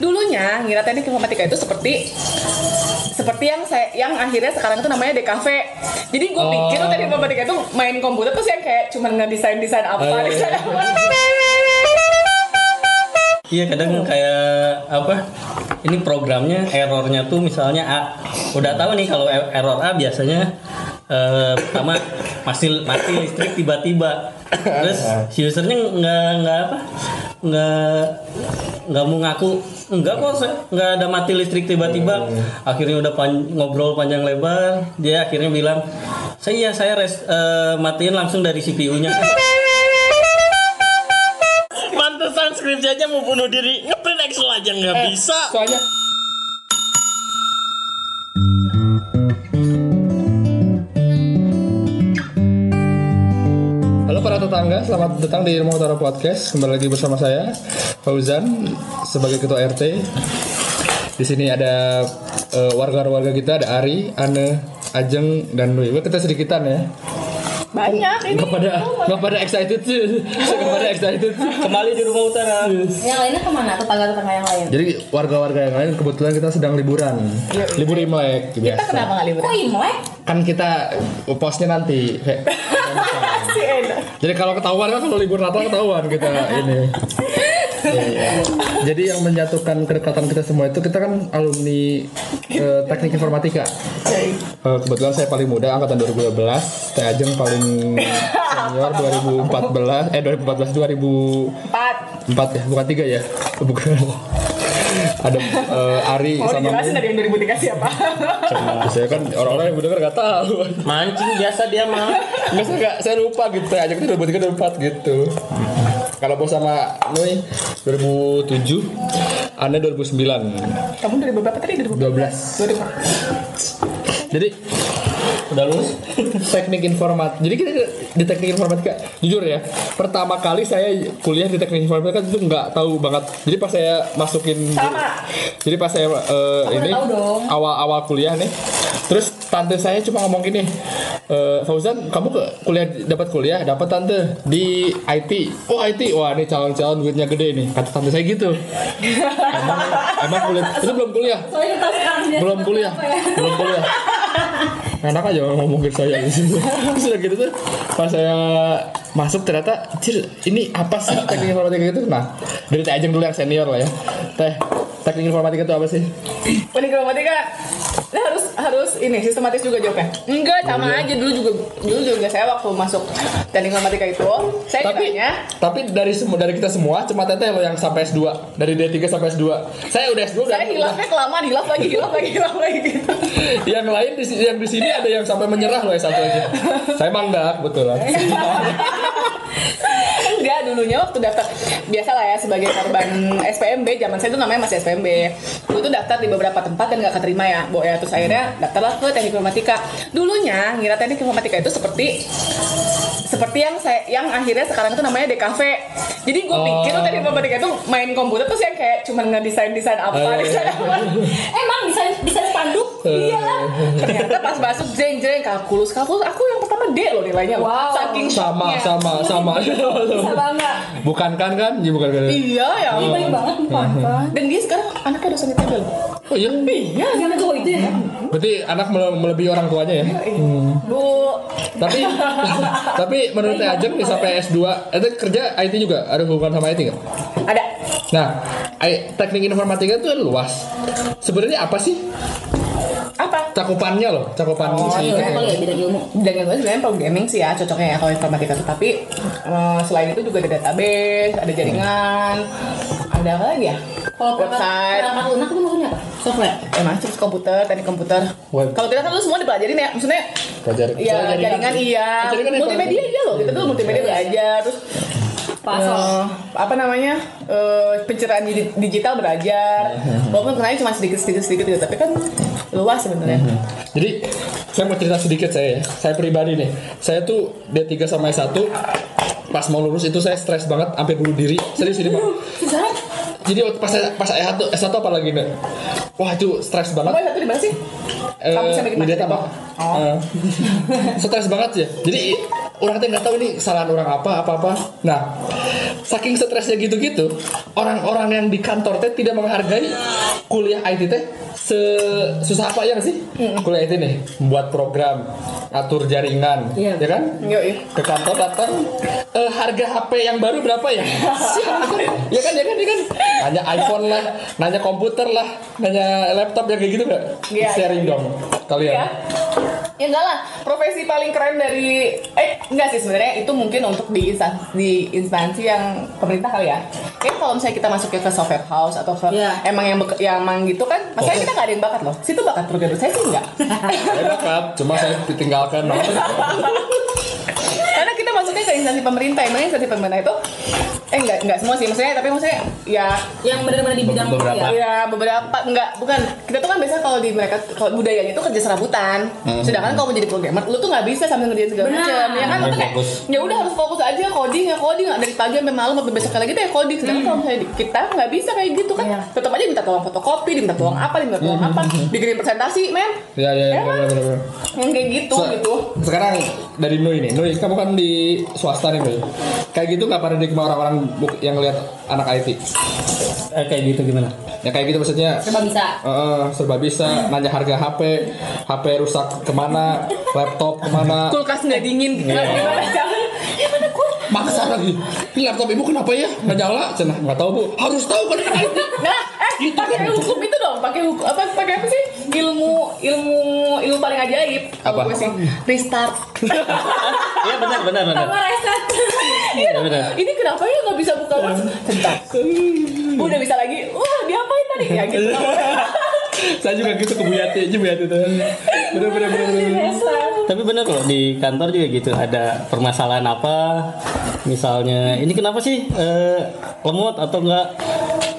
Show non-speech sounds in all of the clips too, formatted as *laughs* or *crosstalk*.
Dulunya ngira teknik informatika itu seperti seperti yang saya yang akhirnya sekarang itu namanya DKV. Jadi gue pikir tuh teknik informatika itu main komputer terus yang kayak cuman ngedesain desain apa, Oh, iya, desain iya. apa. Iya kadang kayak apa? Ini programnya errornya tuh misalnya A. Udah tahu nih kalau e- error A biasanya eh, pertama mati mati listrik tiba-tiba. Terus si *laughs* usernya nggak nggak apa? Nggak nggak mau ngaku. Enggak kok saya nggak ada mati listrik tiba-tiba. Akhirnya udah pan- ngobrol panjang lebar. Dia akhirnya bilang saya saya res, eh, matiin langsung dari CPU-nya Pantesan skripsi aja mau bunuh diri. Ngeprint Excel aja nggak Eh. bisa. Soalnya selamat datang di Ilmu Utara Podcast. Kembali lagi bersama saya Fauzan sebagai ketua RT. Di sini ada eh, warga-warga kita, ada Ari, Ane, Ajeng, dan Nui. Kita sedikitan ya. Banyak ini. Nggak pada nggak pada excited sih. Nggak pada excited. kembali di rumah utara Yang lainnya ke mana? Tetangga-tetangga yang lain? Jadi warga-warga yang lain kebetulan kita sedang liburan. Libur Imlek Kita biasa. kenapa nggak libur? Kok Imlek? Kan kita postnya nanti. Kayak- *laughs* Si Eda. Jadi kalau ketahuan kan kalau libur Natal ketahuan kita *laughs* ini. Iya, iya. Jadi yang menyatukan kedekatan kita semua itu kita kan alumni eh, teknik informatika. Eh, kebetulan saya paling muda angkatan 2012, Teh Ajeng paling senior 2014 eh 2014 2004 Empat. ya, bukan tiga ya. *laughs* Bukan. Ada eh, Ari Mau sama dijelasin dari yang 2003 siapa? saya kan orang-orang yang mendengar nggak tahu. Mancing biasa dia mah saya nggak, saya lupa gitu. Ajeng itu 2003 2004 gitu. Kalau bos sama Nui 2007, Anda 2009. Kamu dari berapa tadi? 2012. 12. Jadi udah lulus teknik informatika. Jadi kita di teknik informatika, jujur ya, pertama kali saya kuliah di teknik informatika itu nggak tahu banget. Jadi pas saya masukin, Sama. jadi pas saya eh, ini tahu dong. awal-awal kuliah nih, terus tante saya cuma ngomong gini, "Eh, Fauzan, kamu ke kuliah dapat kuliah, dapat tante di IT. Oh IT, wah ini calon-calon duitnya gede nih. Kata tante saya gitu. *laughs* emang, emang kuliah, itu belum kuliah dia belum kuliah belum kuliah enak aja ngomong ke saya? Di *laughs* sini terus udah gitu tuh pas saya masuk ternyata cir ini apa sih teknik informatika itu? Nah dari teh ajeng dulu yang senior lah ya. Teh teknik informatika itu apa sih? Teknik informatika Nah, harus harus ini sistematis juga jawabnya. Enggak, sama aja. Dulu juga dulu juga saya waktu masuk teknik informatika itu saya tapi kiranya tapi dari semua dari kita semua cuma teteh lo yang sampai S2 dari D3 sampai S2 saya udah S2 udah saya hilafnya kelamaan hilaf lagi hilaf lagi hilaf lagi gitu. yang lain di yang di sini ada yang sampai menyerah loh S1 aja *laughs* saya mah enggak betulan *laughs* Enggak, dulunya waktu daftar biasa lah ya sebagai korban SPMB, zaman saya itu namanya masih SPMB. Dulu tuh daftar di beberapa tempat dan nggak keterima ya, Bo ya. Terus akhirnya daftarlah ke teknik informatika. Dulunya ngira teknik informatika itu seperti seperti yang saya yang akhirnya sekarang itu namanya DKV. Jadi gue pikir tuh teknik informatika itu main komputer terus yang kayak cuman ngedesain desain apa, Oh, iya, desain iya. apa. *laughs* Emang desain desain? Iya. Ternyata pas masuk jeng jeng kalkulus kalkulus aku yang pertama D loh nilainya. loh. Wow. Saking sama shocknya. sama sama Bisa bangga. bukan kan kan ya bukan kan Iya ya. Ini baik banget bukan kan? Dan dia sekarang anaknya dosen ITB loh. oh iya Iya. Cowok itu ya? Berarti anak mele- melebihi orang tuanya ya. Bu, Tapi *laughs* tapi menurut Teh Ajeng nih sampai S2 itu kerja IT juga ada hubungan sama IT nggak? ada. Nah, teknik informatika itu luas. Sebenarnya apa sih Apa? cakupannya loh? Cakupan Oh, si Ilmu ya bidang ilmu. Dan gue sebenarnya programming sih ya cocoknya ya kalau informatika tuh. Tapi eh, selain itu juga ada database, ada jaringan, ada apa lagi ya? Kalau Website. perangkat lunak itu maksudnya apa? Software. Eh masuk komputer, teknik komputer. Kalau tidak kan lu semua dipelajarin ya, maksudnya Pelajar- Iya, Soalnya jaringan iya, Jaringan yang multimedia aja loh. Kita tuh multimedia belajar, terus Pasal. eh, apa namanya eh, pencerahan di- digital belajar. *laughs* Walaupun kenanya cuma sedikit sedikit sedikit gitu, tapi kan luas sebenarnya. Jadi saya mau cerita sedikit saya. ya. Saya pribadi nih. Saya tuh D3 sama S1 pas mau lulus itu saya stres banget sampai bunuh diri. Serius ini, Bang. Jadi waktu pas pas S1 S1 apa lagi nih? Wah, itu stres banget. Kamu satu di mana sih? Eh, Kampusnya bikin itu? Oh. Eh, stres banget ya. Jadi orang tuh nggak tahu ini kesalahan orang apa apa apa. Nah, saking stresnya gitu-gitu, orang-orang yang di kantor teh tidak menghargai kuliah IT teh susah apa ya sih? Kuliah IT nih, membuat program, atur jaringan, Iya. ya kan? Yoi. Ke kantor datang, eh, harga HP yang baru berapa ya? *laughs* Ya kan, ya kan, ya kan? Nanya iPhone lah, nanya komputer lah, nanya laptop ya kayak gitu nggak? Iya, Sharing iya. dong kalian. Ya. Ya enggak lah, profesi paling keren dari eh enggak sih sebenarnya itu mungkin untuk di instansi, di instansi yang pemerintah kali ya. Kayak kalau misalnya kita masuknya ke software house atau ke Iya. emang yang yang emang gitu kan, masalahnya kita nggak ada yang bakat loh. Situ bakat programmer saya sih enggak. Saya bakat, cuma saya ditinggalkan. *laughs* kita masuknya ke instansi pemerintah, emang instansi pemerintah itu eh enggak enggak semua sih maksudnya tapi maksudnya ya Yang benar-benar di bidang Beberapa. ya. Ya beberapa enggak bukan kita tuh kan biasa kalau di mereka kalau budayanya itu kerja serabutan. Sedangkan kalau menjadi programmer lu tuh nggak bisa sambil ngerjain segala macam. Ya kan lu tuh kayak ya udah harus fokus aja coding ya coding nggak dari pagi sampai malam sampai besok lagi tuh ya coding. Sedangkan kalau misalnya kita nggak bisa kayak gitu kan. Iya. Tetap aja minta tolong fotokopi, diminta tolong apa, diminta tolong apa, bikin presentasi, men. Ya, ya, ya, Ya kan? benar, benar, benar. Yang kayak gitu Se- gitu. Sekarang dari Nui nih, Nui kamu kan di swasta nih Nui. Kayak gitu nggak pada dikema orang-orang bu- yang lihat anak IT? Eh, kayak gitu gimana? Ya kayak gitu maksudnya. Serba bisa. eh, serba bisa, nanya harga HP, HP rusak ke mana, laptop ke mana, Kulkas nggak dingin. Gimana jangan? Ya mana kul? maksa lagi. Ini laptop ibu kenapa ya? Nggak nyala? Cenah nggak tahu bu. Harus tahu kan anak IT. Nah, eh pakai hukum itu dong, pakai hukum apa pakai apa sih? Ilmu ilmu ilmu paling ajaib. Apa? Gue sih restart. *laughs* Iya benar benar benar. Sama reset. Iya dong. benar. Ini kenapa ya nggak bisa buka mas? Bentar. Udah bisa lagi. Wah, diapain tadi? Ya gitu. *laughs* Saya juga gitu ke Bu Yati aja Bu Yati tuh. Bener bener bener. bener. Tapi benar loh di kantor juga gitu ada permasalahan apa misalnya ini kenapa sih eh, lemot atau enggak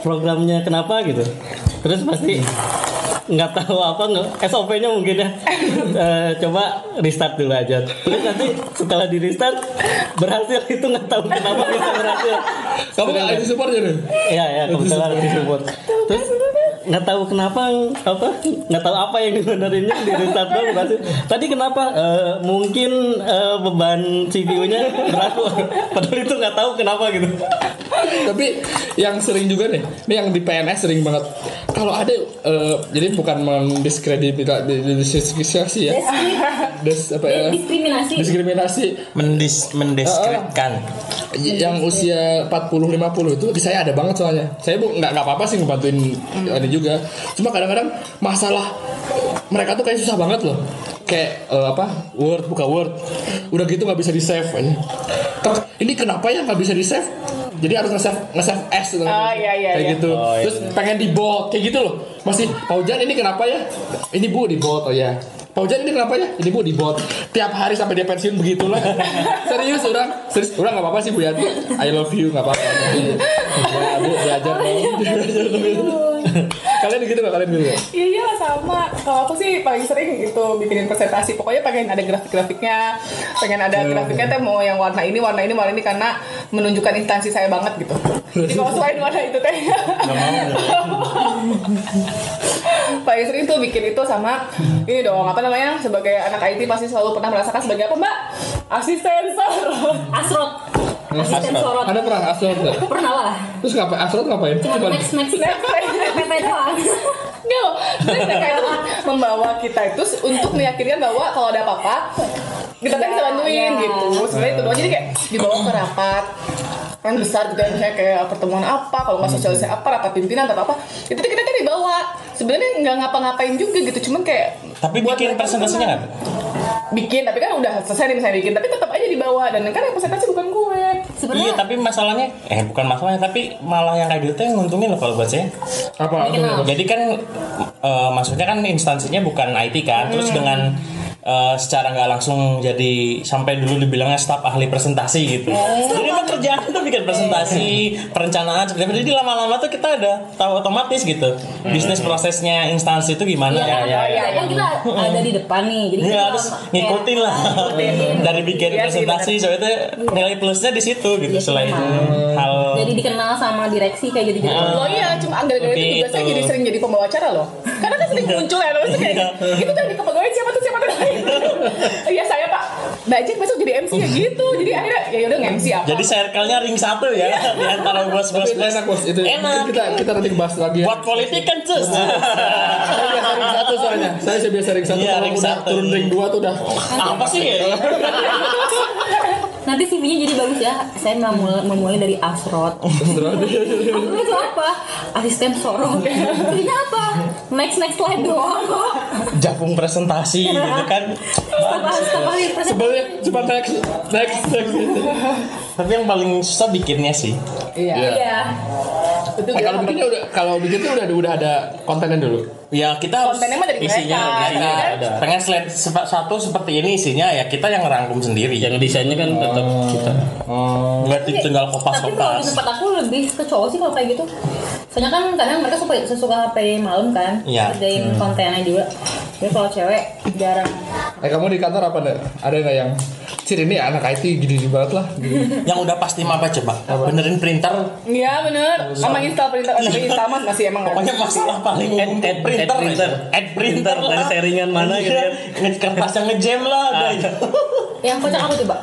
programnya kenapa gitu terus pasti nggak tahu apa nggak SOP-nya mungkin ya Eh, coba restart dulu aja terus nanti setelah di restart berhasil itu nggak tahu kenapa bisa berhasil Kamu nggak IT support ya nih? Iya ya kebetulan di support. Terus nggak tahu kenapa apa nggak tahu apa yang dibenerinnya di restart dong berarti. Tadi kenapa Eh, mungkin eh, beban CPU-nya berat padahal itu nggak tahu kenapa gitu. Tapi yang sering juga nih, ini yang di PNS sering banget. Kalau ada, eh, jadi bukan mendiskreditasi ya, Des, apa ya? Diskriminasi. Diskriminasi Mendis mendeskreditkan. yang usia 40-50 itu di saya ada banget soalnya. Saya bu nggak nggak apa-apa sih ngebantuin ini juga. Cuma kadang-kadang masalah mereka tuh kayak susah banget loh. Kayak eh, apa Word buka Word, udah gitu nggak bisa di save. Tok, ini kenapa ya nggak bisa di save? Jadi harus nge-save nge-save S gitu. Ah, iya, iya, kayak iya. gitu. Oh, iya. Terus pengen di bold kayak gitu loh. Masih Pak Ujan ini kenapa ya? Ini Bu di bold oh ya. Pak Ujan ini kenapa ya? Ini Bu di bold. Tiap hari sampai dia pensiun begitulah. *laughs* serius orang, serius orang nggak apa-apa sih Bu Yati. I love you nggak apa-apa. ya Bu belajar dong. Kalian gitu nggak kalian gitu? Iya iya sama. Kalau aku sih paling sering itu bikinin presentasi. Pokoknya pengen ada grafik-grafiknya, pengen ada grafiknya tuh mau yang warna ini, warna ini, warna ini karena menunjukkan instansi saya banget gitu. Jadi kalau selain warna itu teh. *laughs* paling sering tuh bikin itu sama ini dong apa namanya sebagai anak IT pasti selalu pernah merasakan sebagai apa mbak asisten Asrot. Asisten sorot. Ada pernah Asrot nggak? Pernah lah. Terus ngapain? Asrot ngapain? Cuma Cuman- next next PP doang. Terus mereka itu membawa kita itu untuk meyakinkan bahwa kalau ada apa-apa kita kan bisa bantuin Iya. gitu. Sebenarnya itu doang. Jadi kayak dibawa ke rapat yang besar gitu ya misalnya kayak pertemuan apa kalau nggak sosialisasi apa rapat pimpinan atau apa itu tuh kita kan dibawa sebenarnya nggak ngapa-ngapain juga gitu cuman kayak Tapi bikin presentasinya nggak? bikin tapi kan udah selesai nih misalnya bikin tapi tetap aja dibawa dan kan yang presentasi bukan gue Iya, Sebenarnya tapi masalahnya eh bukan masalahnya tapi malah yang kayak gitu tuh yang nguntungin loh kalau buat saya. Apa? Jadi kan eh, maksudnya kan instansinya bukan IT kan, terus dengan eh, secara nggak langsung jadi sampai dulu dibilangnya staf ahli presentasi gitu. Jadi emang kerjaan itu bikin presentasi, perencanaan seperti itu. Jadi lama-lama tuh kita ada tahu otomatis gitu bisnis prosesnya instansi itu gimana. Iya, ya, ya, kan kita ada di depan nih. Jadi Ya kita harus ngikutin lah *laughs* dari bikin Iya sih, presentasi soalnya itu nilai plusnya di situ gitu Iya, selain sama. hal Jadi dikenal sama direksi kayak gitu gitu. Loh iya, cuma gara-gara itu juga saya jadi sering jadi pembawa acara loh. Karena kan sering muncul ya, maksudnya kayak Iya. itu tadi kepegawaian siapa tuh siapa tuh. *laughs* Iya saya pak, Mbak Jen besok jadi MC ya gitu jadi akhirnya ya udah MC apa Jadi circle-nya ring satu ya di antara bos-bos. Enak bos, itu Enak. kita kita nanti bahas lagi. ya. Buat politik kan cus. Saya biasa ring satu soalnya. Saya biasa ring satu. Iya, Kalau ring udah satu. turun ring dua tuh udah. Apa sih ya? *laughs* Nanti CV-nya jadi bagus ya. Saya memulai, memulai dari Asrot. Aku itu apa? Asisten sorot. Jadinya apa? Next next slide doang kok. Japung presentasi gitu kan. Setelah presentasi. Sebelnya cuma next next next. Tapi yang paling susah bikinnya sih. iya Iya. Itu Eh, kalau bikinnya udah kalau bikinnya udah udah ada kontennya dulu. Ya kita harus kontennya mah dari Isinya, mereka isinya ya kan? ada. pengen slide satu seperti ini isinya ya kita yang ngerangkum sendiri. Yang desainnya kan tetap kita. Nggak tinggal Tapi kalau di kopas-kopas. tempat aku lebih ke cowok sih kalau kayak gitu. Soalnya kan kadang mereka suka sesuka HP malam kan, Iya. kerjain kontennya juga. Jadi kalau cewek jarang. Eh kamu di kantor apa ada? Ada nggak yang Cir ini anak IT gini banget lah. Gini. Yang udah pasti apa coba? Benerin printer. iya bener sama install printer oh, tapi install mas masih emang nggak Pokoknya ada. masalah paling umum add- printer. add printer. Add printer Dari lah. seringan mana gitu Iya. kan. Nge- Kertas yang ngejam lah. udah. Yang kocak apa coba?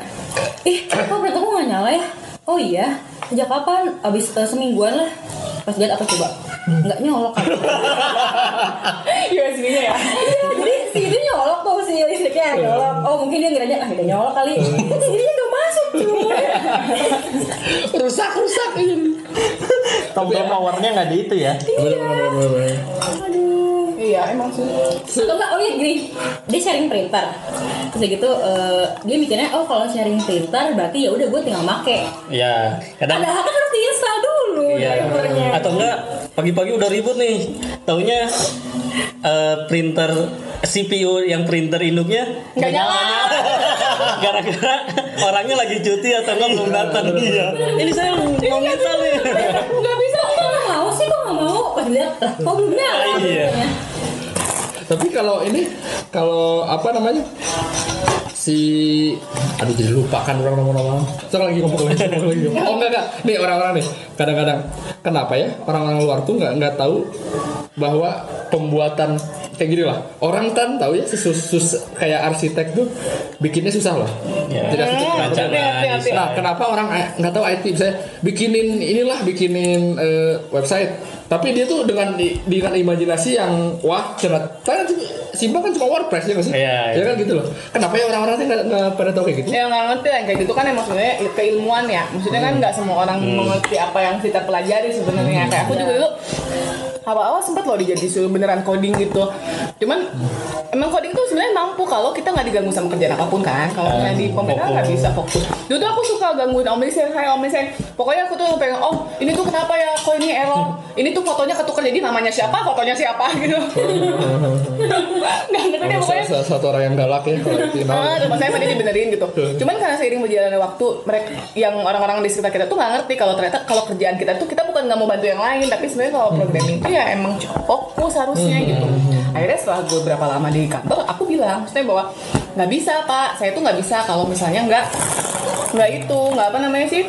Ih, kok printerku nggak nyala ya? Oh iya, sejak kapan? Abis eh, semingguan lah. Pas lihat apa coba? Nggak nyolok kan? *laughs* USB-nya ya si itu nyolok tuh si listriknya nyolok. Oh mungkin dia ngiranya ah udah nyolok kali. *laughs* Jadinya nggak masuk cuy. rusak rusak ini. Tombol powernya nggak di itu ya. Bener. Aduh. iya emang sih Atau enggak, oh iya gini, dia sharing printer. Terus udah gitu eh, dia mikirnya oh kalau sharing printer berarti ya udah gue tinggal make. Ya, kadang Padahal kan harus diinstal dulu Iya. printernya. Atau enggak pagi-pagi udah ribut nih. Taunya eh, printer CPU yang printer induknya nggak nyala *laughs* gara-gara orangnya lagi cuti atau enggak belum datang. Iya. Ini saya mau minta nih. Nggak bisa, kok nggak mau sih, kok nggak mau? Pas lihat, lah, kok belum nyala? Iya. Tapi kalau ini kalau apa namanya? Si aduh jadi lupa kan orang. Sekarang lagi ngomong lagi, ngomong lagi. Oh enggak enggak. Nih orang-orang nih kadang-kadang kenapa ya orang-orang luar tuh nggak nggak tahu bahwa pembuatan kayak gini lah orang kan tahu ya sus, sus- kayak arsitek tuh bikinnya susah loh Ya. ngerti, ngerti, ngerti. Nah, kenapa orang eh, nggak tahu IT bisa bikinin inilah bikinin eh, website, tapi dia tuh dengan di- dengan imajinasi yang wah cerah. Kan simpel kan cuma WordPress ya sih? Iya, Ya iya. kan gitu loh. Kenapa ya orang-orang tuh nggak nggak pada tahu kayak gitu? yang nggak ngerti yang kayak gitu kan emang sebenarnya keilmuan ya maksudnya kan nggak semua orang mengerti apa yang kita pelajari sebenarnya kayak aku juga dulu awal-awal sempat loh dijadi suruh beneran coding gitu. Cuman emang coding tuh sebenarnya mampu kalau kita nggak diganggu sama kerjaan apa pun kan. Kalau misalnya di komputer nggak bisa fokus. Dulu tuh aku suka gangguin om Lisen hai om Lisen pokoknya aku tuh pengen oh ini tuh kenapa ya kok ini error? Ini tuh fotonya ketukar jadi namanya siapa fotonya siapa? *laughs* Gitu. Nggak ngerti deh pokoknya Salah satu orang yang galak ya kalau itu Ah, rumah saya tadi dibenerin gitu. Cuman karena seiring berjalannya waktu, mereka yang orang-orang di sekitar kita tuh nggak ngerti kalau ternyata kalau kerjaan kita tuh kita bukan nggak mau bantu yang lain, tapi sebenarnya kalau programming itu ya emang cukup fokus harusnya gitu. Akhirnya setelah gue berapa lama di kantor, aku bilang, maksudnya bahwa nggak bisa pak, saya tuh nggak bisa kalau misalnya nggak nggak itu, nggak apa namanya sih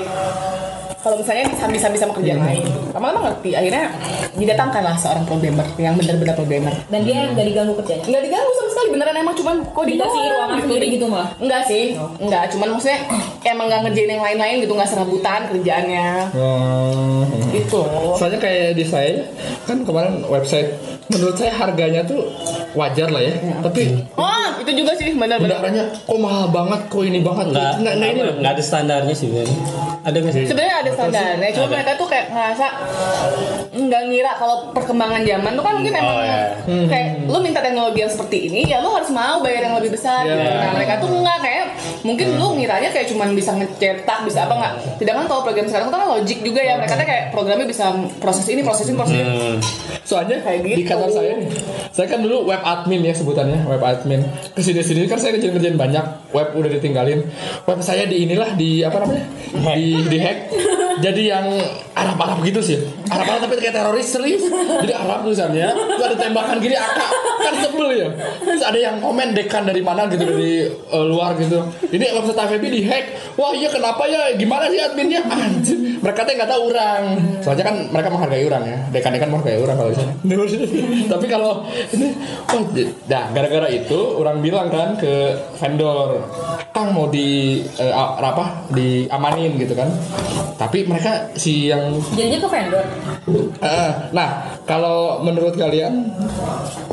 kalau misalnya disambi-sambi sama kerjaan lain lama-lama ngerti akhirnya didatangkanlah seorang programmer yang benar-benar programmer Dan dia nggak diganggu kerjanya. nggak diganggu sama sekali beneran emang cuman coding Dikasih ruangan sendiri gitu malah. Enggak sih, enggak. Cuman maksudnya emang nggak ngerjain yang lain-lain gitu, nggak serabutan kerjaannya. Hmm. Gitu. Soalnya kayak di saya kan kemarin website menurut saya harganya tuh wajar lah ya. Tapi Oh, itu juga sih benar-benar. bendarannya kok mahal banget, kok ini banget. Enggak, Nggak, nggak ini apa, loh. enggak ada standarnya sih, Ben. Ada nggak sih? Sebenarnya ada standarnya, cuma Ada. mereka tuh kayak ngerasa nggak ngira kalau perkembangan zaman tuh kan mungkin emang Oh, ya. kayak lu minta teknologi yang seperti ini, ya lu harus mau bayar yang lebih besar. Ya. gitu. Nah mereka tuh enggak kayak mungkin lu ngiranya kayak cuman bisa ngecetak, bisa apa nggak? Sedangkan kalau program sekarang tuh kan logik juga ya, mereka tuh kayak programnya bisa proses ini, proses ini, proses ini. Hmm. Soalnya Kayak di gitu. Kantor saya nih, saya kan dulu web admin ya sebutannya, web admin. Ke sini sini kan saya kerjain kerjaan banyak, web udah ditinggalin. Web saya di inilah di apa namanya? Di di hack. Jadi yang Arab-Arab gitu sih. Arab-Arab tapi kayak teroris serius. Jadi Arab tulisannya, tuh ada tembakan gini AK. kan sebel ya. Terus ada yang komen dekan dari mana gitu dari eh, luar gitu. Ini website AVB dihack wah iya kenapa ya? Gimana sih adminnya? Anjir. Mereka tuh nggak tahu orang. Soalnya kan mereka menghargai orang ya. Dekan-dekan menghargai orang kalau di sana. Tapi kalau ini wah j- nah gara-gara itu orang bilang kan ke vendor kang mau di a- apa diamanin gitu kan. Tapi mereka si yang Jadinya ke vendor. Eh, nah, kalau menurut kalian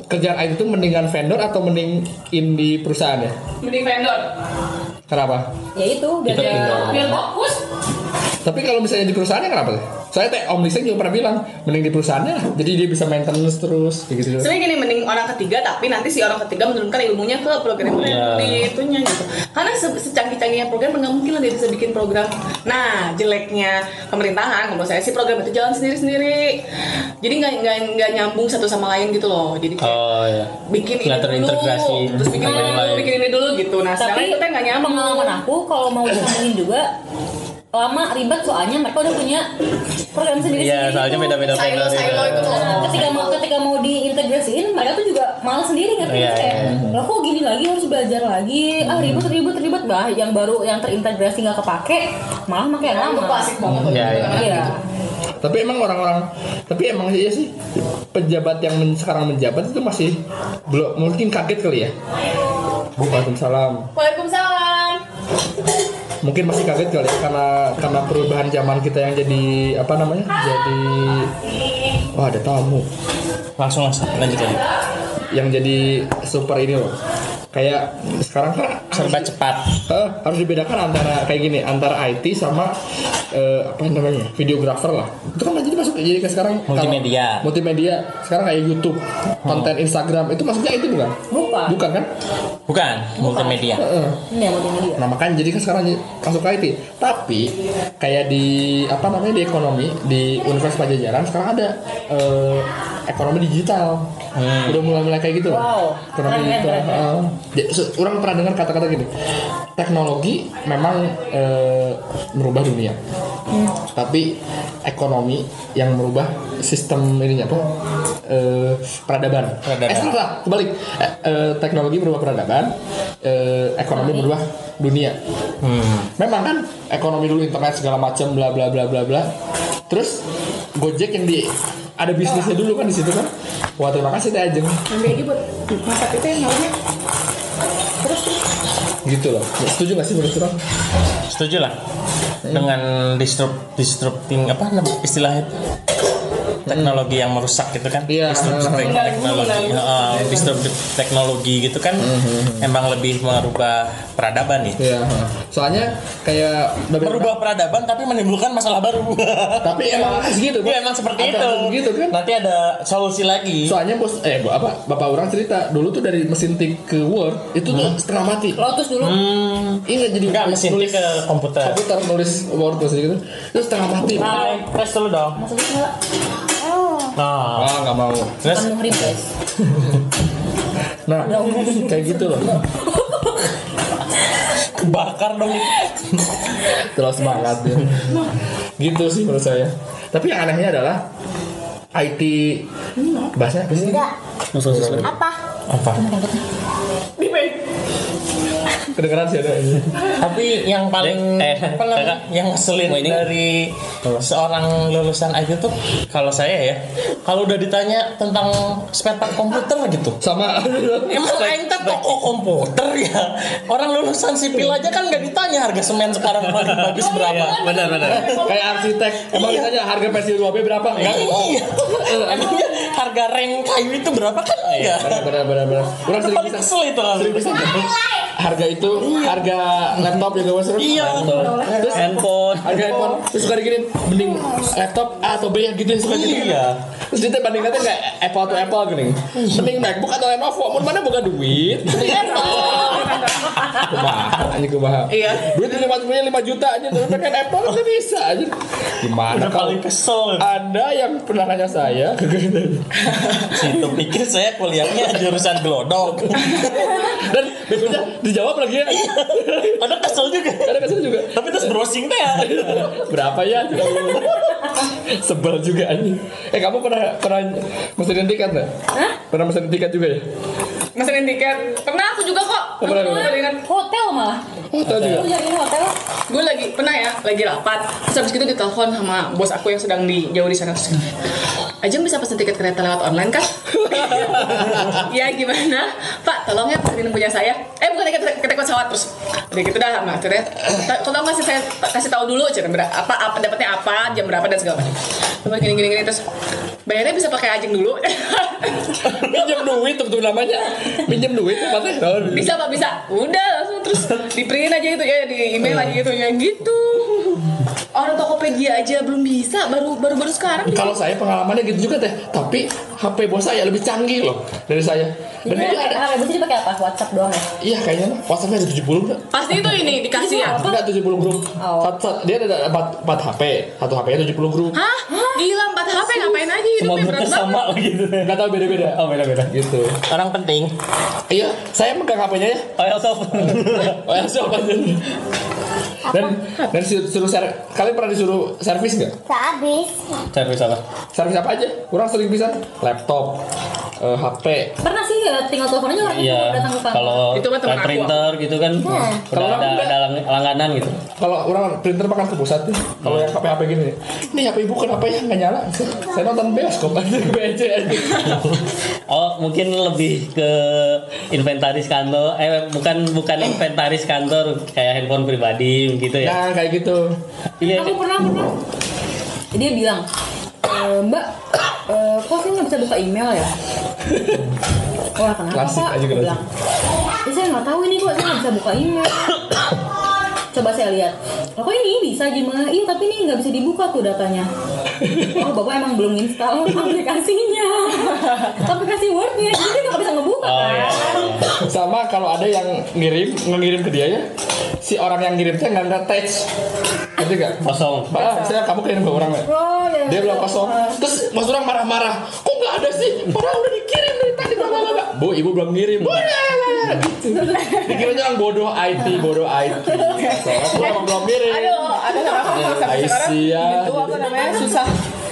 kerjaan IT itu mendingan vendor atau mending in di perusahaan ya? Mending vendor. Kenapa? Ya itu biar Kita dia- tinggal. Biar fokus. Tapi kalau misalnya di perusahaannya kenapa sih? Saya teh Om Lisa juga pernah bilang mending di perusahaannya lah. Jadi dia bisa maintenance terus kayak gitu. Sebenarnya gini mending orang ketiga tapi nanti si orang ketiga menurunkan ilmunya ke program Iya. di itunya gitu. Karena se- secanggih-canggihnya program nggak mungkin lah dia bisa bikin program. Nah jeleknya pemerintahan menurut saya sih program itu jalan sendiri-sendiri. Jadi nggak nggak nggak nyambung satu sama lain gitu loh. Jadi kayak Oh ya. bikin ini dulu, terintegrasi terus bikin ini dulu, bikin ini dulu gitu. Nah Tapi itu kan nggak nyambung. pengalaman aku kalau mau disambungin juga lama ribet soalnya mereka udah punya program sendiri Iya, soalnya beda-beda Silo vendor silo itu loh. ketika mau ketika mau diintegrasiin mereka tuh juga malas sendiri ngerti Iya, kayak iya. lah kok gini lagi harus belajar lagi ah ribet ribet ribet bah yang baru yang terintegrasi nggak kepake malah makin Itu lama klasik banget. loh. Iya, iya. iya Tapi emang orang-orang, tapi emang iya sih pejabat yang men- sekarang menjabat itu masih belum mungkin kaget kali ya. Waalaikumsalam. Waalaikumsalam. Mungkin masih kaget kali ya karena karena perubahan zaman kita yang jadi apa namanya? Jadi wah ada tamu. Langsung langsung lanjut lagi. yang jadi super ini loh kayak sekarang kan Serba cepat. eh, harus dibedakan antara kayak gini antara IT sama eh, apa namanya videographer lah itu kan jadi masuk jadi kayak sekarang kalau- Multimedia. multimedia sekarang kayak YouTube konten Instagram itu maksudnya itu bukan Bukan. bukan kan Bukan multimedia. Heeh. ini yang multimedia Nah makanya jadi kan sekarang masuk ke IT Tapi kayak di apa namanya di ekonomi Di Universitas Pajajaran sekarang ada eh, ekonomi digital Udah mulai-mulai kayak gitu Wow. Ekonomi digital keren, keren. Heeh. Jadi, se- Orang pernah dengar kata-kata gini Teknologi memang eh, merubah dunia Tapi ekonomi yang merubah sistem ininya apa eh, peradaban. Peradaban. Eh salah, kebalik. Eh, eh, teknologi merubah peradaban, eh, ekonomi merubah dunia. Hmm. Memang kan ekonomi dulu internet segala macam bla bla bla bla bla. Terus Gojek yang di ada bisnisnya dulu kan di situ kan. Wah terima kasih teh Ajeng. Ambil aja buat masak itu yang namanya. Gitu loh. Setuju gak sih menurut? Setuju lah dengan disrupt disrupting apa istilahnya itu? Teknologi yang merusak gitu kan? Iya. disruptive teknologi. Heeh, disruptive teknologi gitu kan emang lebih merubah peradaban ya Iya. Soalnya kayak merubah peradaban tapi menimbulkan masalah baru. *laughs* Tapi emang segitu Iya emang seperti Ada itu. Gitu kan. nanti ada solusi lagi. Soalnya bos eh bu- apa bapak orang cerita dulu tuh dari mesin tik ke Word itu tuh setengah mati. Lotus dulu. Hmm, Ingat jadi enggak mesin nulis tik ke komputer. komputer nulis Word terus gitu. Itu setengah mati. Hai, press dulu dong. Maksudnya nah Wah nggak mau. terus *laughs* Nah kayak gitu loh. *laughs* kebakar dong Terus semangat ya. gitu sih menurut saya. Tapi yang anehnya adalah IT bahasanya apa sih? Apa? apa Kedengeran sih ada ini. Tapi yang paling Eh, apa namanya, kakak. yang ngeselin ini? dari seorang lulusan IT tuh kalau saya ya, kalau udah ditanya tentang spare part komputer gitu. Sama Emang aing teh toko komputer ya. Orang lulusan sipil aja kan nggak ditanya harga semen sekarang paling bagus berapa. Benar benar. kayak arsitek. Emang ditanya harga pensil 2B berapa? Enggak. Iya. Emangnya harga reng kayu itu berapa kan enggak? Benar benar benar benar. Orang sering bisa kesel itu sering bisa harga itu harga laptop juga mas. Iya. terus Handphone. harga handphone. Terus suka diginin mending laptop A atau B gitu suka gitu Iya. terus dia bandingkannya nggak Apple atau Apple gini. Mending MacBook atau Lenovo. Mau mana bukan duit? Mending Apple kumaha ini kumaha Iya. duit lima punya lima juta aja tapi kan Apple kan bisa aja gimana Udah kalau paling kesel. ada yang pernah nanya saya *laughs* Situ pikir saya kuliahnya jurusan glodok. dan besoknya dijawab lagi ya Ada kesel juga. ada kesel juga Tapi terus browsing teh berapa ya Sebel juga anjing. Eh kamu pernah pernah mesenin tiket nggak? Hah? Pernah mesenin tiket juga ya? Mesenin tiket. Pernah aku juga kok. Oh, pernah, pernah. Aku ingat Hotel malah. Oh tahu juga. Aku jadi hotel. gue lagi pernah ya lagi rapat terus habis itu ditelepon sama bos aku yang sedang di jauh di sana terus Ajeng bisa pesen tiket kereta lewat online kan? *laughs* ya gimana? Pak, tolong ya pesenin punya saya. Eh bukan tiket tiket pesawat terus. Udah gitu dah, nah, akhirnya "Ta- tolong kasih saya kasih tahu dulu cina berapa apa apa dapatnya apa, jam berapa dan segala macam. Terus gini gini gini terus bayarnya bisa pakai Ajeng dulu. *laughs* Minjem duit tuh namanya. Minjem duit tuh katanya. Oh, bisa Pak, bisa. Udah langsung terus di print aja gitu ya, di email aja gitu ya gitu. Orang Tokopedia aja belum bisa, baru baru baru sekarang. Kalau saya pengalamannya gitu juga teh, tapi HP bos saya lebih canggih loh dari saya. Dan dia pakai ada, HP bos dipakai apa? WhatsApp doang ya? iya kayaknya mah, WhatsAppnya ada 70 enggak? Pasti itu ini dikasih ya. Apa? Enggak 70 grup. Oh. Sat, sat, dia ada 4, 4 HP, satu HP nya 70 grup. Hah? Gila 4 HP ngapain aja Semua hidupnya grupnya berat sama gitu. Enggak tahu beda-beda. Oh beda-beda. Gitu. Orang penting. Iya, saya megang HP-nya ya. Oh ya sob. *laughs* Oh ya. *laughs* Dan dan sur- suruh ser kalian pernah disuruh servis nggak? Sehabis. Servis apa? Servis apa aja? Kurang sering bisa laptop, eh, HP. Pernah ya, tinggal telepon aja orang itu Iya. datang ke kantor. Kalau Itu mah teman kayak aku. printer gitu kan Hmm. Kalau ada ada lang- langganan gitu. Kalau orang printer makan ke pusat nih. Kalau yang HP HP gini, ini HP ibu kenapa ya nggak nyala? Saya nonton bioskop *laughs* aja aja. *laughs* Oh mungkin lebih ke inventaris kantor. Eh bukan bukan inventaris kantor kayak handphone pribadi gitu ya. Nah kayak gitu. Iya. Aku pernah pernah. Dia bilang, e, Mbak, eh, kok saya nggak bisa buka email ya? Wah kenapa Klasik pak? aja bilang, ya saya nggak tahu ini kok saya nggak bisa buka email. Coba saya lihat. Oh, kok ini bisa gimana? Iya tapi ini nggak bisa dibuka tuh datanya. Oh bapak emang belum install *laughs* aplikasinya. Aplikasi Wordnya, jadi dia nggak bisa ngebuka Oh, kan? iya. Sama kalau ada yang ngirim, ngirim ke dia ya, si orang yang ngirimnya nggak nge-attach. Ngerti gak? Kosong. Pak, saya kamu kirim ke orang nggak? Oh, iya. Dia bilang kosong. Terus mas orang marah-marah. Kok nggak ada sih? Padahal udah dikirim dari tadi. bla, bla, bla, bla. Bu, ibu belum ngirim. Bu, ya, ya, ya, gitu. Dikiranya orang bodoh IT, bodoh IT. *laughs* Aku emang belum ngirim. Aduh, ada sama aku kalau sampai sekarang itu apa namanya susah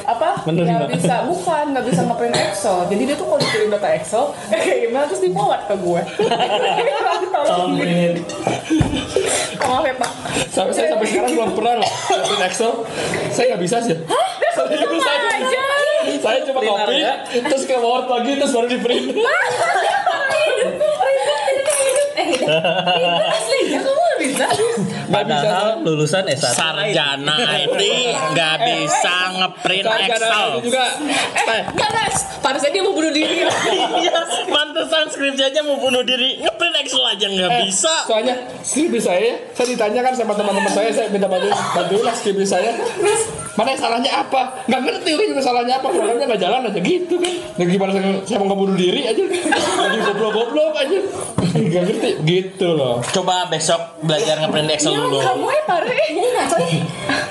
apa Bener nggak bisa bukan nggak bisa ngeprint Excel jadi dia tuh kalau dikirim data Excel *laughs* eh, kayak gimana terus di forward ke gue *laughs* tolong print. oh, maaf ya pak Sampai saya sampai sekarang belum pernah loh ngeprint Excel. Saya nggak bisa sih. Serius saya. Saya cuma copy, terus ke Word lagi, terus baru di print. Eh, asli. ya kamu nggak bisa. Padahal lulusan S1. Sarjana IT nggak bisa ngeprint Sarjana Excel. itu juga. eh pada saya dia mau bunuh diri *laughs* Iya, mantesan skripsinya mau bunuh diri ngeprint Excel aja nggak Eh, bisa. Soalnya skripsi saya, saya ditanyakan sama teman-teman saya, saya minta bantuin, bantuin lah skripsi saya. Mana yang salahnya apa? Nggak ngerti orang juga salahnya apa, programnya nggak jalan aja gitu kan. Nah, gimana saya, saya mau ngebunuh diri aja, jadi goblok-goblok aja. Nggak ngerti, gitu loh. Coba besok belajar ngeprint Excel dulu. kamu ya pare ya?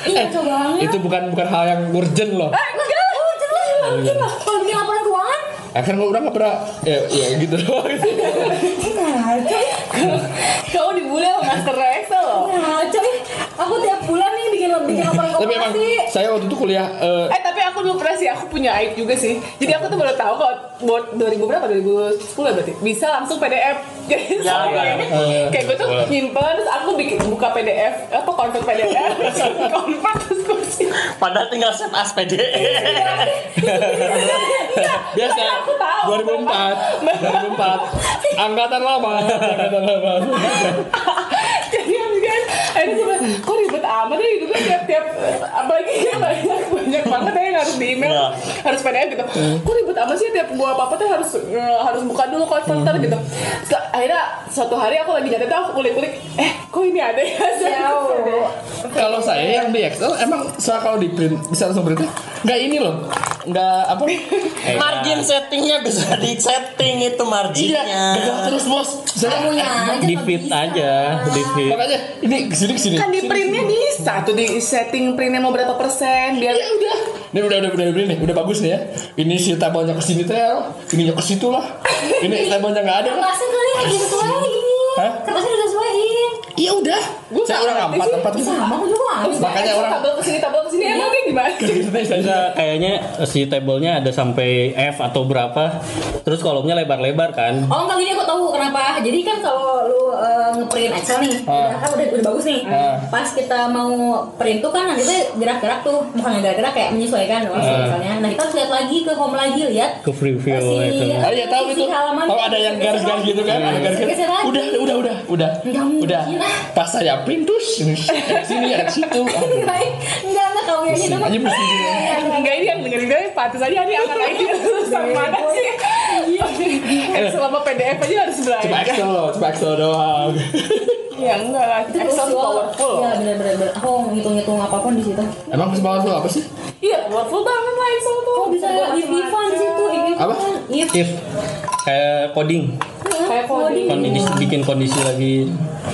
Iya ngaco banget. Itu bukan bukan hal yang urgent loh. eh enggak jelas nggak mungkin lah. Kalau bikin laporan keuangan, Akhirnya orang nggak pernah, ya, ya gitu doang. ngaco ya. kamu dibully sama master Excel loh Ngaco ya. Aku tiap bulan nih bikin laporan Tapi emang saya waktu itu kuliah eh, Eh tapi aku dulu pernah sih, aku punya aib juga sih. Jadi aku tuh baru tahu kalau buat 2000 berapa? 2010 ya berarti? Bisa langsung PDF *laughs* Jadi Ya, ya. Kayak gue tuh nyimpen Terus aku bikin buka PDF Apa convert PDF *laughs* Terus convert terus kursi Padahal tinggal set as PDF. *laughs* biasa aku tahu. 2004 2004 angkatan lama angkatan lama. Jadi kan Akhirnya Kok ribet amat ya hidupnya tiap-tiap Apalagi ya banyak Banyak banget ya yang harus di email Iya. Harus PDF gitu. Kok ribet amat sih tiap gua apa-apa tuh harus eh, Harus buka dulu converter gitu. Terus akhirnya suatu hari aku lagi nyatet aku kulik-kulik Eh kok ini ada ya? *laughs* Jauh. kalau saya yang di Excel emang soal kalau di print bisa langsung print nggak ini loh nggak apa Margin settingnya bisa di setting itu iya marginnya. nggak terus bos saya Kamunya aja Di fit aja, di fit. makanya ini ke sini ke sini Kan di printnya bisa tuh di setting printnya mau berapa persen Biar ya udah ini udah udah udah udah nih udah bagus nih ya ini si tabelnya ke sini tel ininya ke situ lah ini *laughs* tabelnya nggak ada lah Kertasnya kali nggak disesuaiin. Hah? Kertasnya udah disesuaiin. Iya udah. Gua Saya nggak orang ngerti empat sih. empat gitu. Sama aku juga. Makanya orang- tabel ke sini tabel ke sini emang dia gimana? *laughs* Enggak, kayaknya si tabelnya ada sampai F atau berapa. Terus kolomnya lebar-lebar kan. Oh enggak gini aku tahu kenapa. Jadi kan kalau lu eh, ngeprint Excel nih, Ah. udah kan udah, udah bagus nih. Ah. Pas kita mau print tuh kan nanti tuh gerak-gerak tuh, bukan gerak-gerak kayak menyesuaikan oh, Ah. misalnya. Nah kita harus lihat lagi ke home lagi lihat Ke preview si- itu. Ah iya tahu itu. Tahu ada yang garis-garis gitu kan? Ada garis-garis. Udah, udah, udah, udah. Mungkin Udah. Pas saya ini ada sini ada situ. *laughs* Enggak enggak kayak gitu mah Aja mesti. Enggak ini yang dengerin gue pantas aja nih anak ini *laughs* lulusan mana sih? Eh, Selama PDF aja harus Coba belajar. Excel loh, coba Excel doang. Ya enggak lah. itu Excel powerful. Iya benar-benar. benar. Aku ngitung-ngitung apa pun di situ. Emang tuh apa sih? Iya, powerful banget lah Excel tuh. Oh bisa if ifan di situ. Apa? If kayak coding, Kayak coding. kondisi bikin kondisi lagi.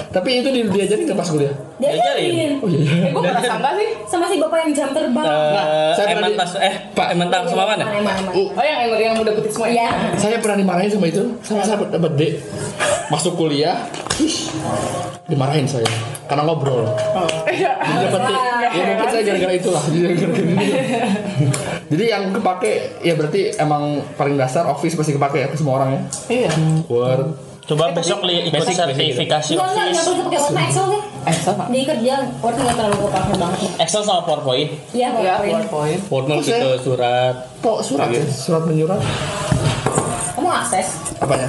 Tapi itu di- diajarin nggak pas kuliah? Diajarin. Oh iya. Eh, gue pernah sangka sih. Sama si bapak yang jam terbang. Eh, saya pernah di- tas eh Pak Eman sama mana? Uh, Oh yang yang yang udah putih semua ya? Iya. saya pernah dimarahin sama itu sama saya dapat D masuk kuliah dimarahin saya karena ngobrol Iya. jadi dapat D ya mungkin saya gara-gara itulah jadi gara-gara ini. *laughs* jadi yang kepake ya berarti emang paling dasar office pasti kepake ya ke semua orang ya Iya. word Coba besok li ikut Basic, basic. sertifikasi Enggak, enggak, enggak Office. perlu pakai Word sama Excel deh. Excel Pak. Di kerja, Word nggak terlalu kepake banget. Excel sama PowerPoint. Iya, PowerPoint. PowerPoint. Word mah Oh, gitu saya- surat. kok surat ya surat menyurat Kamu akses? apanya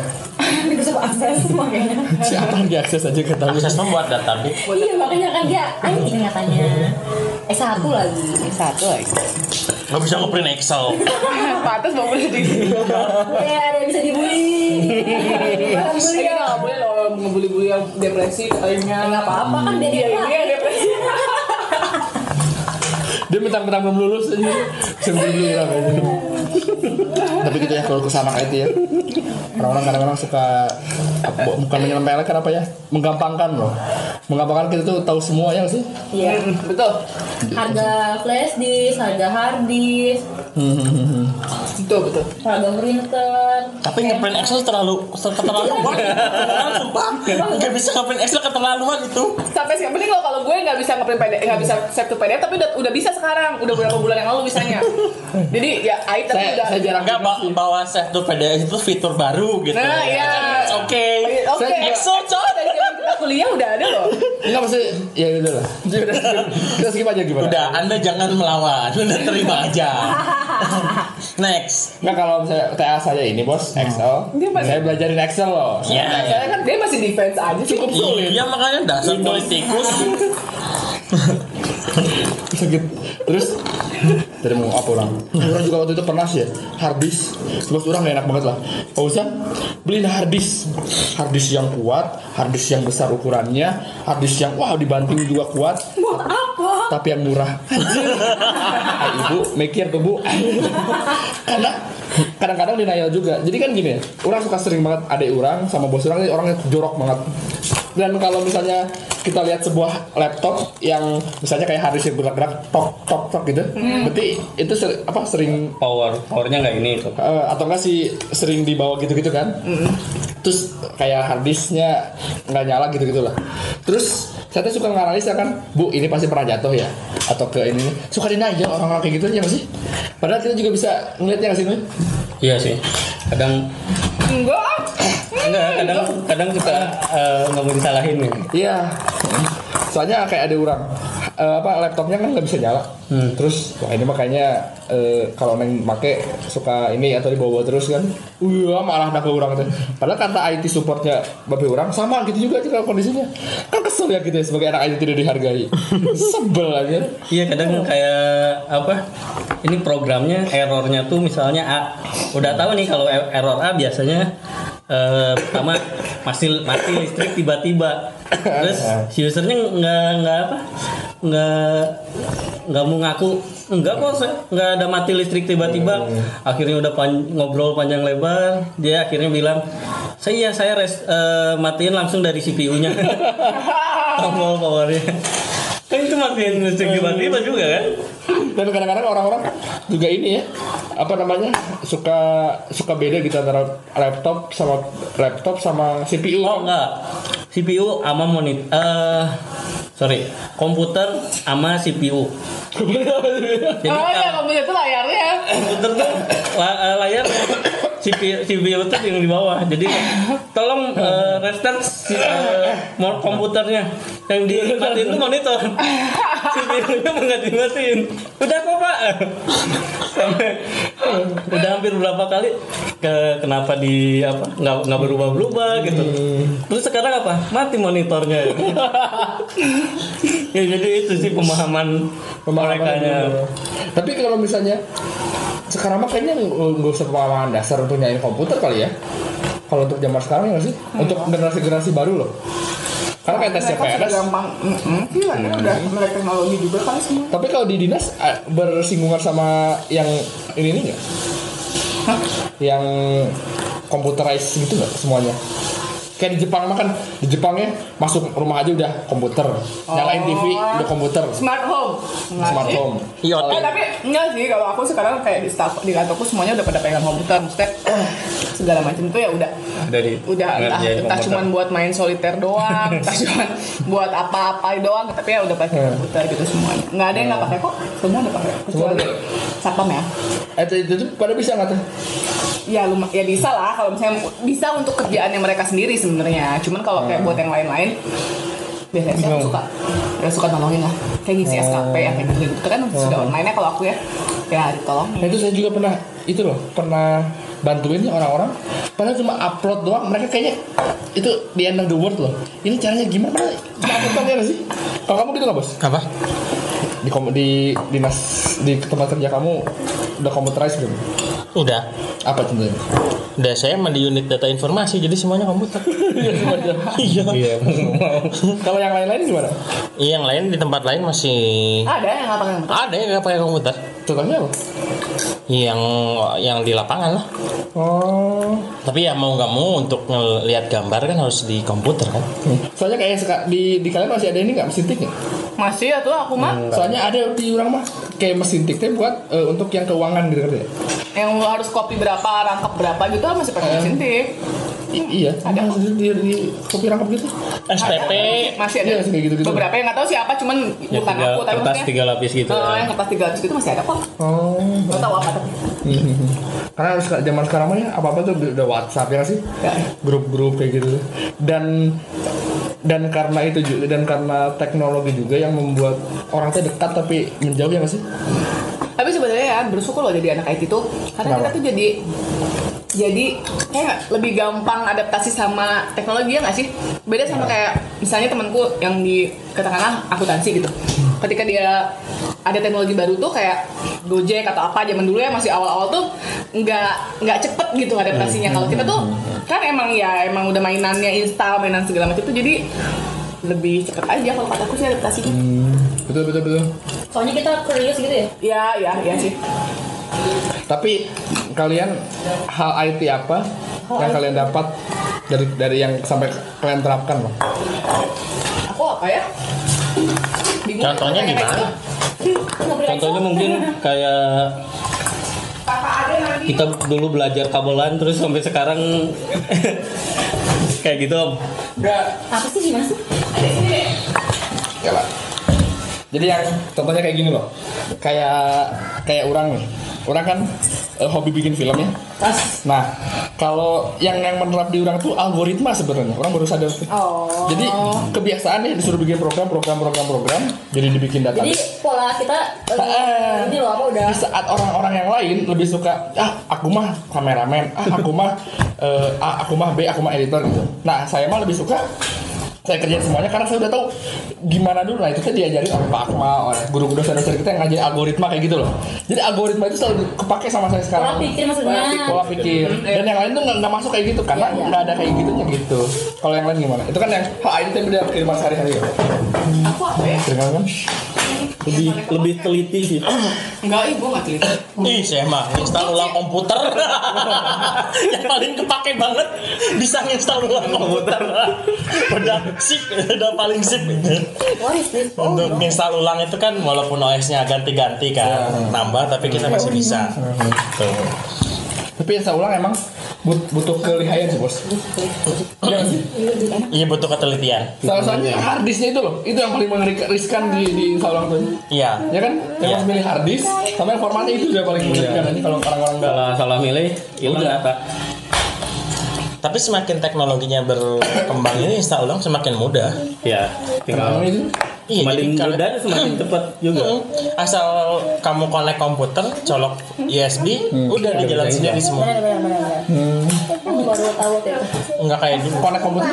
*laughs* Microsoft akses makanya. siapa yang diakses aja ke tahu Akses membuat database. Iya, makanya kan dia IT kan katanya. S1 lagi. Satu lagi. Gak bisa ngeprint Excel. *laughs* Pantas mau boleh di. Ya, ada yang bisa dibully. Bully Kita ya. nggak boleh loh ngebully-bully yang depresi katanya. Nggak apa-apa kan dia Iya, dia. ini yang depresi. dia mentang-mentang belum lulus aja dulu orang aja tapi gitu ya kalau ke sana kayak itu ya orang-orang kadang-kadang suka bukan menyelempelkan apa ya menggampangkan loh menggampangkan kita tuh tahu semua ya nggak sih Iya. Betul. Harga flash disk, harga hard disk, Betul, betul. harga printer. Tapi ngeprint Excel terlalu keterlaluan. Beneran, Sumpah. Gak bisa ngeprint Excel keterlaluan itu. Sampai sekarang penting loh kalau gue nggak bisa ngeprint PDF, nggak bisa save to PDF, tapi udah udah bisa sekarang. Udah beberapa bulan yang lalu bisanya. Jadi ya AI tapi udah. Saya jarang Enggak ba bawa save to PDF itu fitur baru gitu. Nah, iya. Okay. Oke. Juga- Excel coy. Dari zaman kita kuliah udah ada loh. nggak maksudnya ya udah lah Ya udah, kita skip aja gimana Udah, Anda jangan melawan. Anda terima aja. *laughs* Next. Nggak kalau misalnya TA saya ini bos Excel Dia masih- saya belajarin Excel loh Ya, Saya kan dia masih defense aja cukup sulit Iya makanya dasar politikus. *laughs* sakit terus? Dari mau apa orang? Orang juga waktu itu pernah sih ya harddisk. Terus orang enak banget lah. Ustaz beliin harddisk. Harddisk yang kuat harddisk yang besar ukurannya harddisk yang wow dibanting juga kuat? Tapi yang murah. *laughs* Ah, ibu mikir tuh bu. Karena kadang-kadang denial juga. Jadi kan gini ya orang suka sering banget adik orang sama bos orang ini orangnya jorok banget. Dan kalau misalnya kita lihat sebuah laptop yang misalnya kayak yang bergerak-gerak tok tok tok gitu berarti itu ser- apa sering Power, powernya nggak ini itu. eh, atau enggak sih sering dibawa gitu-gitu kan? Terus kayak harddisknya nggak nyala gitu-gitu lah terus saya tuh suka nganalisa kan bu ini pasti pernah jatuh ya atau ke ini suka denial orang-orang kayak gitu ya nggak sih padahal kita juga bisa ngeliatnya sih Nuy? Iya sih. Kadang Enggak. enggak, kadang kadang suka eh, nggak mau disalahin nih. Iya. Soalnya kayak ada orang eh, apa laptopnya kan nggak bisa nyala. Hmm. Terus wah ini makanya eh, kalau neng make suka ini atau dibawa terus kan. Wah malah nak ke orang tuh. Padahal kata IT supportnya babe orang sama gitu juga juga kondisinya. Kan kesel ya gitu ya sebagai anak IT tidak dihargai. *laughs* Sebel aja. Iya kadang kayak apa? Ini programnya errornya tuh misalnya A. Udah tahu nih kalau e- error A biasanya eh, pertama mati mati listrik tiba-tiba. Terus si usernya nggak nggak apa? Nggak nggak mau ngaku. Enggak kok nggak ada mati listrik tiba-tiba. Akhirnya udah pan- ngobrol panjang lebar. Dia akhirnya bilang saya saya res, eh, matiin langsung dari CPU-nya *laughs* tombol powernya. Kan itu matiin listrik tiba-tiba juga kan Dan kadang-kadang orang-orang juga ini ya apa namanya suka suka beda gitu antara laptop sama laptop sama CPU. Oh enggak. CPU sama monitor eh sorry, komputer sama CPU. Jadi oh ya kamu itu layarnya. komputer tuh la- eh, layar CPU, CPU tuh yang di bawah. Jadi tolong *laughs* eh, restart si, mo- komputernya. Yang dimatiin tuh monitor. CPU-nya nggak dimatiin. Udah kok pak. Sampai udah hampir berapa kali ke kenapa di apa nggak nggak berubah berubah gitu. Terus sekarang apa? Mati monitornya. *laughs* ya jadi itu sih pemahaman Pemahaman merekanya. dulu. Tapi kalau misalnya sekarang mah kayaknya nggak usah pengalaman dasar nyalain komputer kali ya. Kalau untuk zaman sekarang ya sih? Untuk generasi-generasi baru loh. Karena kayak tes CPNS. gampang. Mm-mm. Iya, kan udah melek teknologi juga kan semua. Tapi kalau di dinas eh, bersinggungan sama yang ini ini nggak? Yang computerized gitu nggak semuanya? Kayak di Jepang mah kan di Jepangnya masuk rumah aja udah komputer, nyalain TV udah komputer, Smart home. Enggak smart sih? home. IoT. Eh, tapi enggak sih kalau aku sekarang kayak di staff di kantorku semuanya udah pada pegang komputer maksudnya *clears throat* segala macam itu ya udah Dari udah entah, entah cuman buat main soliter doang entah *laughs* cuman buat apa-apa doang tapi ya udah pakai Hmm. komputer gitu semuanya nggak ada yang nggak pakai kok semua udah pakai kecuali satpam ya Eh itu, itu, itu pada bisa nggak tuh? ya luma, ya bisa lah kalau misalnya bisa untuk kerjaan yang mereka sendiri sebenarnya cuman kalau kayak buat yang lain-lain biasanya sih aku suka ya suka nolongin lah. Kayak ngisi SKP yang kayak gitu. Gitu kan sudah online nya kalau aku ya. Ya ditolongin. Nah itu saya juga pernah itu loh pernah bantuin orang-orang. Padahal cuma upload doang mereka kayaknya itu di end of the world loh. Ini caranya gimana? Cuma upload doang ya sih? Kalau kamu gitu nggak bos? Apa? di kom- di dinas di tempat kerja kamu udah computerized belum Udah. apa contohnya Udah saya emang di unit data informasi jadi semuanya komputer. *laughs* Iya. iya *laughs* kalau yang lain-lain gimana Iya, yang lain di tempat lain masih ada yang nggak pakai komputer ada yang nggak pakai komputer. contohnya apa Yang yang di lapangan lah. oh Tapi ya mau nggak mau untuk ngelihat gambar kan harus di komputer kan. soalnya kayak di di kalian masih ada ini nggak mesin tik nggak masih ya tuh aku mah. Soalnya ada di orang mah kayak mesin tik teh buat eh, untuk yang keuangan gitu kan ya. Yang harus copy berapa rangkap berapa gitu masih pakai mesin tik I- iya ada di, di, di kopi rangkap gitu. SPP masih ada. Iya, masih kayak gitu-gitu. beberapa yang nggak tahu siapa cuman Ya, bukan tiga, aku tapi kertas maksudnya. tiga lapis gitu. eh, yang kertas tiga ratus itu masih ada kok. Oh. Nggak tahu apa tapi. Karena harus zaman sekarang mah ya apa apa tuh udah WhatsApp ya sih? Ya. grup-grup kayak gitu. Dan dan karena itu juga dan karena teknologi juga yang membuat orang tuh dekat tapi menjauh ya nggak sih? Tapi sebenarnya ya bersyukur loh jadi anak IT tuh. Karena Kenapa? kita tuh jadi jadi kayak lebih gampang adaptasi sama teknologi ya nggak sih? Beda sama kayak misalnya temanku yang di katakanlah akuntansi gitu. Ketika dia ada teknologi baru tuh kayak Gojek atau apa zaman dulu ya masih awal-awal tuh nggak nggak cepet gitu adaptasinya. Kalau kita tuh kan emang ya emang udah mainannya install mainan segala macam tuh jadi lebih cepet aja kalau kataku sih adaptasinya betul betul betul Soalnya kita curious gitu ya. ya ya ya sih tapi kalian hal IT apa yang kalian dapat dari dari yang sampai kalian terapkan loh aku apa ya Bingung. Contohnya gimana? Contohnya mungkin kayak. Kita dulu belajar kabelan terus sampai sekarang *laughs* kayak gitu om. Apa sih gimana sih? ya lah jadi yang contohnya kayak gini loh kayak kayak orang nih orang kan eh, hobi bikin film ya nah kalau yang yang menerap di orang tuh algoritma sebenarnya orang baru sadar. Oh. jadi kebiasaan ya disuruh bikin program program program program jadi dibikin data Jadi pola kita Ah. ini loh apa udah di saat orang-orang yang lain lebih suka ah aku mah kameramen ah aku mah *laughs* ah, aku mah B aku mah editor gitu nah saya mah lebih suka saya kerjain semuanya karena saya udah tahu gimana dulu. Nah itu kan diajarin oleh Pak Akmal oleh guru dosen-dosen kita yang ngajarin algoritma kayak gitu loh. Jadi algoritma itu selalu kepake sama saya pola sekarang pikir maksudnya. pola pikir dan yang lain tuh nggak nggak masuk kayak gitu karena Iya, iya. nggak ada kayak gitunya gitu. Kalau yang lain gimana? Itu kan yang oh, ini tuh udah kehidupan sehari-hari ya. Aku apa ya? Lebih lebih teliti sih Enggak, ibu nggak teliti. Ih, saya mah install ulang komputer. *laughs* yang paling kepake banget bisa install ulang komputer. udah sip, udah paling sip. Oh, Untuk install ulang itu kan walaupun OS-nya ganti-ganti kan, nambah tapi kita masih bisa. Tuh. Tapi yang saya ulang emang but- butuh kelihayan sih bos. Iya? Iya butuh ketelitian. Salah satunya hard disknya itu loh, itu yang paling mengerikan di di install ulang tuh. Iya. Ya kan? Yang Iya. harus milih hard disk, sama yang formatnya itu juga paling mengerikan nanti kalau orang-orang nggak. salah salah milih hilang Udah. data Tapi semakin teknologinya berkembang ini install ulang semakin mudah. ya tinggal Iya, semakin jadi kalau- mudah semakin cepat *laughs* juga Mm. Asal kamu connect komputer, colok USB, udah di jalan sendiri semua. Benar benar baru tahu itu. Enggak kayak dulu. connect komputer.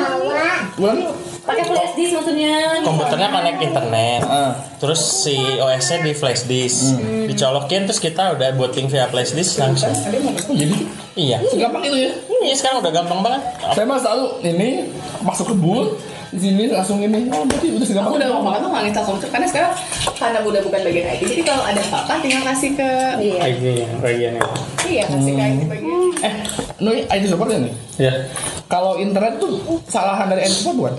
Ulang. Pakai flash disk maksudnya. Komputernya connect internet. Ah. Terus si OS-nya di flash disk. Dicolokin terus kita udah booting via flash disk langsung. Jadi Iya. gampang itu ya. Iya sekarang udah gampang banget. Saya mah selalu ini masuk ke boot di sini langsung ini. Oh, berarti udah segampang. Aku udah lama banget tuh nggak install komputer karena sekarang karena udah bukan bagian IT. Jadi kalau ada apa-apa tinggal kasih ke Iya. bagiannya bagiannya iya kasih ke IT bagian. Eh, Nui IT support ya nih? ya Kalau internet tuh kesalahan dari IT support bukan?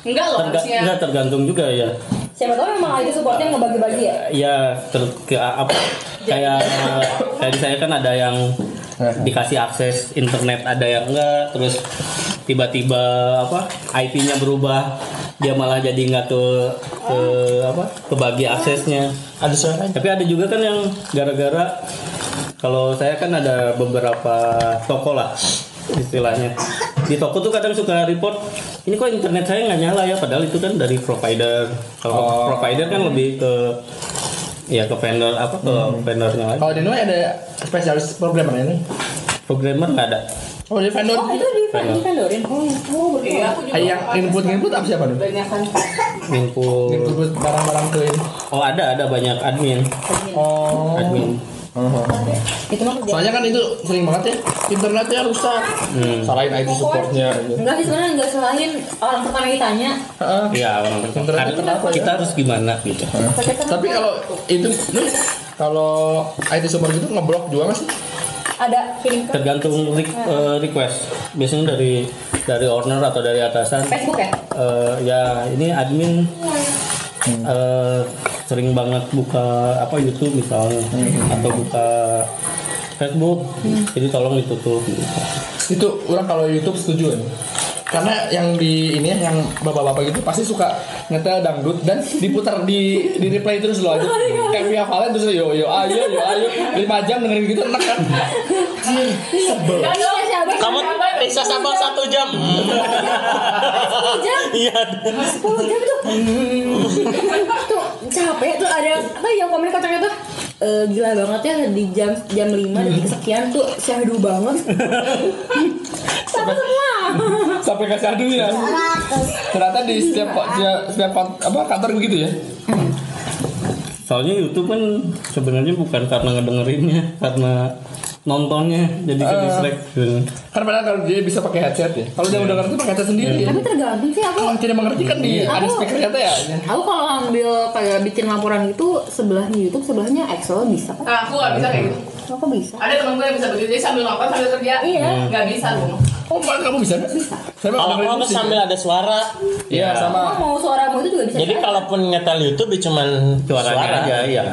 Enggak loh Terga- harusnya. enggak tergantung juga ya Siapa tahu memang IT supportnya ngebagi-bagi ya. ya ter, ke, apa kayak kayak di saya kan ada yang dikasih akses internet ada yang enggak terus tiba-tiba apa IP-nya berubah dia malah jadi nggak ke ke apa kebagi aksesnya. Ada suaranya. tapi ada juga kan yang gara-gara kalau saya kan ada beberapa toko lah istilahnya. Di toko tuh kadang suka report ini kok internet saya nggak nyala ya? Padahal itu kan dari provider. Kalau provider kan lebih ke ya ke vendor apa ke vendornya lagi Kalau di Nui ada spesialis programmer ini. programmer nggak ada Oh, di vendor. Oh itu di di vendorin. Oh, oh betul. Iya, aku juga. Yang input input apa siapa nih? banyak kan. info Input barang-barang ke ini. oh ada ada banyak admin Oh. admin Itu mah kerja. Soalnya kan itu sering banget ya internetnya rusak. Salahin IT supportnya. gitu. Enggak sih sebenarnya enggak selain orang pertama ditanya. Heeh. ya orang pertama kenapa ya? kita harus gimana gitu Tapi kalau itu kalau IT support gitu ngeblok juga nggak sih? Ada feeling tergantung re- eh, request biasanya dari dari owner atau dari atasan Facebook ya? Eh, ya ini admin eh, sering banget buka apa YouTube misalnya atau buka Facebook jadi tolong ditutup gitu. Itu orang kalau YouTube setuju ya. Karena yang di ini ya, yang bapak-bapak gitu pasti suka nyetel dangdut dan diputar di di replay terus loh aja. Kayak Via Valen terus yo yo ayo yo ayo 5 jam dengerin gitu enak kan. Sebel. Kamu bisa sabar satu jam. jam. Iya. 10 jam tuh. tuh capek tuh ada apa yang komen kocaknya tuh eh, gila banget ya di jam jam 5 detik sekian tuh syahdu banget. Sama semua. Sampai ke syahdu ya. Ternyata di setiap setiap, setiap apa kantor begitu ya. soalnya YouTube kan sebenarnya bukan karena ngedengerinnya karena nontonnya jadi ke distract gitu. Kan padahal kalau dia bisa pakai headset ya. Kalau dia udah ngerti pakai headset sendiri ya. Tapi tergantung sih aku Kalau tidak mengerti kan di ada Aku- speakernya tuh ya. Aku kalau ambil kayak bikin laporan gitu sebelahnya YouTube sebelahnya Excel bisa kan? Nah, aku nggak bisa kayak gitu. Aku bisa. Ada temen gue yang bisa begitu, jadi sambil nonton sambil kerja. Iya. Nggak bisa lu. Oh, Mbak, kamu bisa mah Kalau kamu sambil ada suara, Iya, sama. Oh, mau suaramu itu juga bisa. jadi kan? kalaupun nyetel YouTube ya cuman suaranya suara. aja ya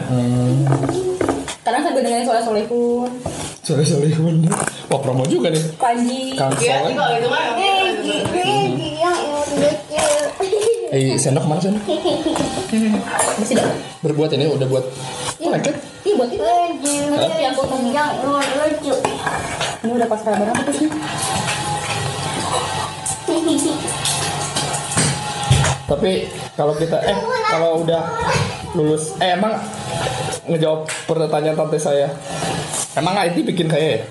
Kadang sambil dengerin suara solehun, Sorry, sorry, bener. Wah, promo juga nih. kanji. Kang Iya, Soleh. kalau itu mah. Eh, sendok mana sendok? *laughs* Masih dah. Berbuat ini udah buat lengket. Iya buat itu. Tapi yang potong Ini udah pasrah banget terus nih. Tapi kalau kita eh kalau udah lulus eh emang ngejawab pertanyaan tante saya. Emang IT bikin kaya ya?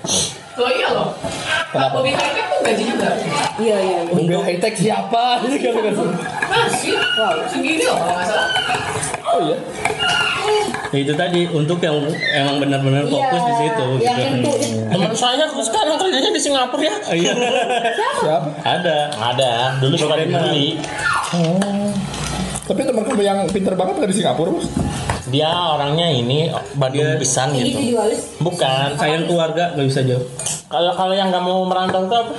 Loh iya loh. Kenapa? Mobil high tech tuh gaji juga. Iya iya. iya. Mobil high tech siapa? Masih. Wow, segini loh kalau nggak salah. oh iya. Ya, itu tadi untuk yang emang benar-benar fokus di situ Yang gitu. itu Teman saya sekarang kerjanya di Singapura ya. Iya. Siapa? ada Ada, dulu suka Programmer. dibeli. Tapi teman kamu yang pinter banget nggak di Singapura, Bos? Dia orangnya ini Bandung pisan Ini gitu. Bukan. sayang keluarga nggak bisa jauh Kalau kalau yang nggak mau merantau itu apa?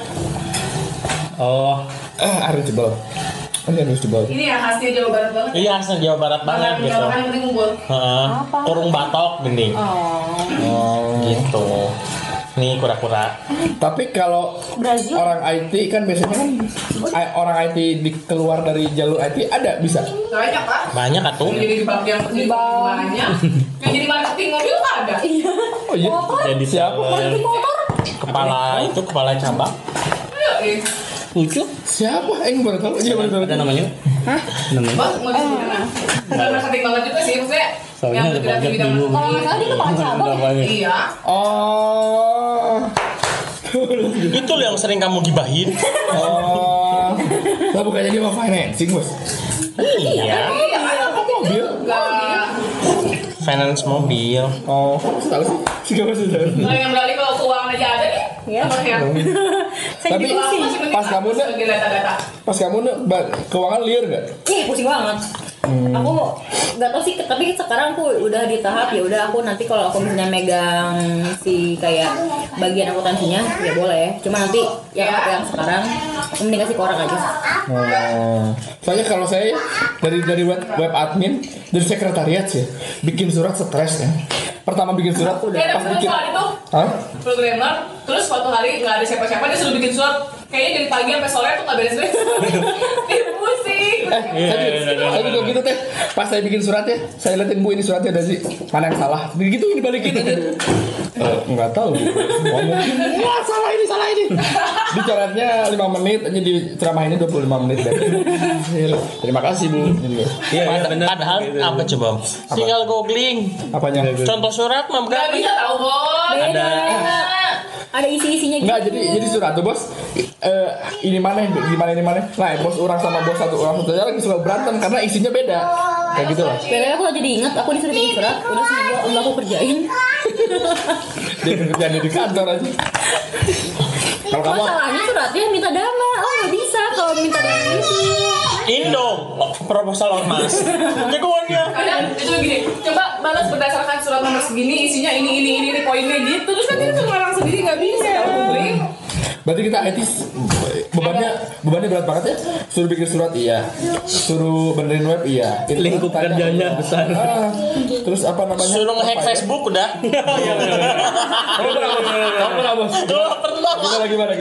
oh Eh, harus jebol. Ini harus jebol. Ini ya khasnya Jawa Barat banget. Iya asal Jawa Barat banget Makan gitu. penting ngumpul. Heeh. Kurung batok gini. Oh. Gitu. Nih kura-kura. Tapi kalau Brazil. orang IT kan biasanya kan orang IT di keluar dari jalur IT ada bisa. Banyak pak. Banyak. Yang jadi di bank yang di banyak. Yang jadi marketing mobil ada. Oh iya. jadi Siapa? siapa Kepala itu kepala cabang. Ayo, eh. lucu Siapa? Eh, baru tahu. Iya, baru tahu. ada namanya Hah? namanya Bang, mau di mana? Bukan marketing banget juga sih, maksudnya soalnya ada bidang dulu Kalau nggak salah dia kepala cabang. Banyak. Iya. Oh. *laughs* Itu yang sering kamu gibahin. Oh. Lah bukannya dia mau financing, Bos? iya. Iya, Kok mobil? Finance mobil. Oh, tahu sih? Sih masih tahu. Kalau yang beralih kalau keuangan aja ada nih. Iya. Ya. *laughs* Saya Tapi pas kamu nih pas kamu nih keuangan liar gak? Ih, pusing banget. Aku nggak tahu sih, tapi sekarang aku udah di tahap ya udah aku nanti kalau aku misalnya megang si kayak bagian akuntansinya ya boleh. Cuma nanti aku yang sekarang mending kasih ke orang aja. Oh. Soalnya kalau saya dari dari web, web admin dari sekretariat sih bikin surat stres ya. Pertama bikin surat Ya, pas bikin. itu Hah? programmer terus suatu hari nggak ada siapa-siapa dia suruh bikin surat kayaknya dari pagi sampai sore tuh nggak beres-beres *laughs* pusing Eh, saya, juga, saya juga gitu teh. Pas saya bikin surat ya, saya liatin bu ini suratnya ada sih mana yang salah. Begitu dibalikin aja. Eh, nggak tahu. Ngomong, wah salah ini salah ini. Bicaranya 5 menit, aja di ceramah ini 25 menit. Terima kasih bu. Gitu. iya iya, bener Padahal Gitu. apa coba? Tinggal googling. Apanya? Contoh surat mah nggak bisa tahu bos Beda. Ada isi-isinya gitu. Enggak jadi jadi surat tuh bos. Eh, ini mana gimana ini mana? Nah bos orang sama bos satu orang satu lagi suka berantem karena isinya beda. Kayak gitu lah. Beda aku jadi ingat aku disuruh bikin surat, udah seminggu udah aku kerjain. Dia kerjaan di kantor aja. *laughs* Kalau kamu Masalahnya suratnya minta dana, oh nggak bisa kalau minta dana itu. Indo proposal ormas. *laughs* Jagoannya. kadang itu gini coba balas berdasarkan surat nomor segini isinya ini ini ini, ini poinnya gitu terus kan itu orang sendiri nggak bisa googling Berarti kita etis bebannya bebannya berat banget ya. Suruh bikin surat iya, suruh benerin web iya. Itu Lingkup tanya, kerjanya iya. besar. Ah, terus apa namanya? Suruh ngehack ya? Facebook udah. Kamu pernah bos? Kamu pernah bos? Tuh pernah. Gimana gimana?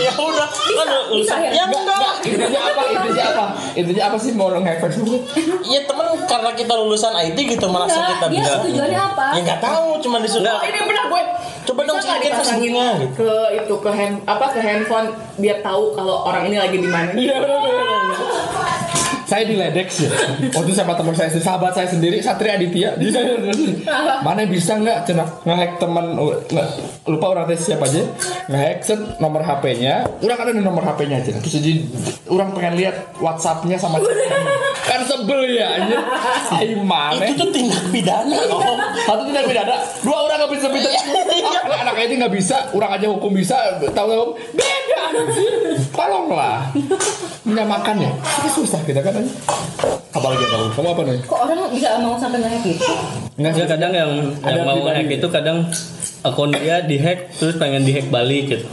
Ya udah. Kan bisa ya? ya enggak. Intinya apa? Intinya apa? Intinya apa sih mau nge-hack Facebook? Ya temen karena kita lulusan IT gitu merasa kita bisa. tujuannya apa? Ya nggak tahu, cuma disuruh. ini pernah gue Coba dong Bisa dipasangin Facebooknya gitu. ke itu ke hand apa ke handphone biar tahu kalau orang ini lagi di mana Iya benar benar. Saya diledek sih. Waktu sama teman saya sendiri, sahabat saya sendiri, Satria Aditya. Mana bisa nggak cina ngehack teman oh, nggak lupa orang tes siapa aja ngehack set nomor HP-nya. Orang ada nomor HP-nya aja. Terus jadi orang pengen lihat WhatsApp-nya sama kan sebel ya aja. Saya mana? Itu tuh tindak pidana. Oh, satu tidak pidana, dua orang nggak bisa pinter. Ah, anak itu nggak bisa, orang aja hukum bisa, tahu tahu beda. Tolonglah, menyamakan ya. Ini susah kita kan. Apalagi kamu, kamu apa nih? Kok orang bisa mau sampai nge-hack gitu? Nggak Ya kadang yang Ada yang mau pribadi. hack itu kadang akun dia dihack terus pengen dihack balik gitu.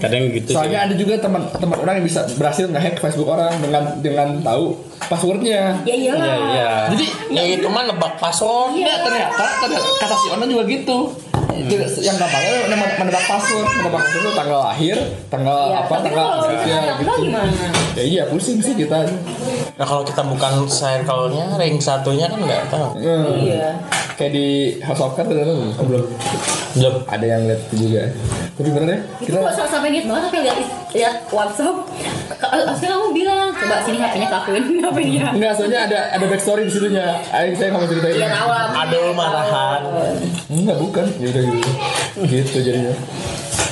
Kadang gitu Soalnya ada juga teman-teman orang yang bisa berhasil ngehack Facebook orang dengan dengan tahu passwordnya. Ya iyalah. Iya iya. Jadi Ya itu mah nebak password. Enggak ternyata, ternyata kata si Ona juga gitu. Itu yang gampangnya men- menebak password, menebak password itu tanggal lahir, tanggal Ya, apa, tapi tanggal ya, gitu. gimana? Ya iya pusing sih kita. Nah kalau kita bukan circle-nya, ring satunya kan nggak tahu. Hmm. Iya. Kayak di House of Cards ada? Oh, belum. Belum. Ada yang lihat itu juga. Tapi bener ya, kita kok sa- sampai gitu banget sampai lihat lihat WhatsApp. Asli kamu bilang coba sini HP-nya kakuin HP dia. Enggak, soalnya ada ada backstory di situnya. Ayo saya nggak mau ceritain. Iya tahu. Aduh marahan. Enggak, bukan. Ya udah gitu. Jadinya.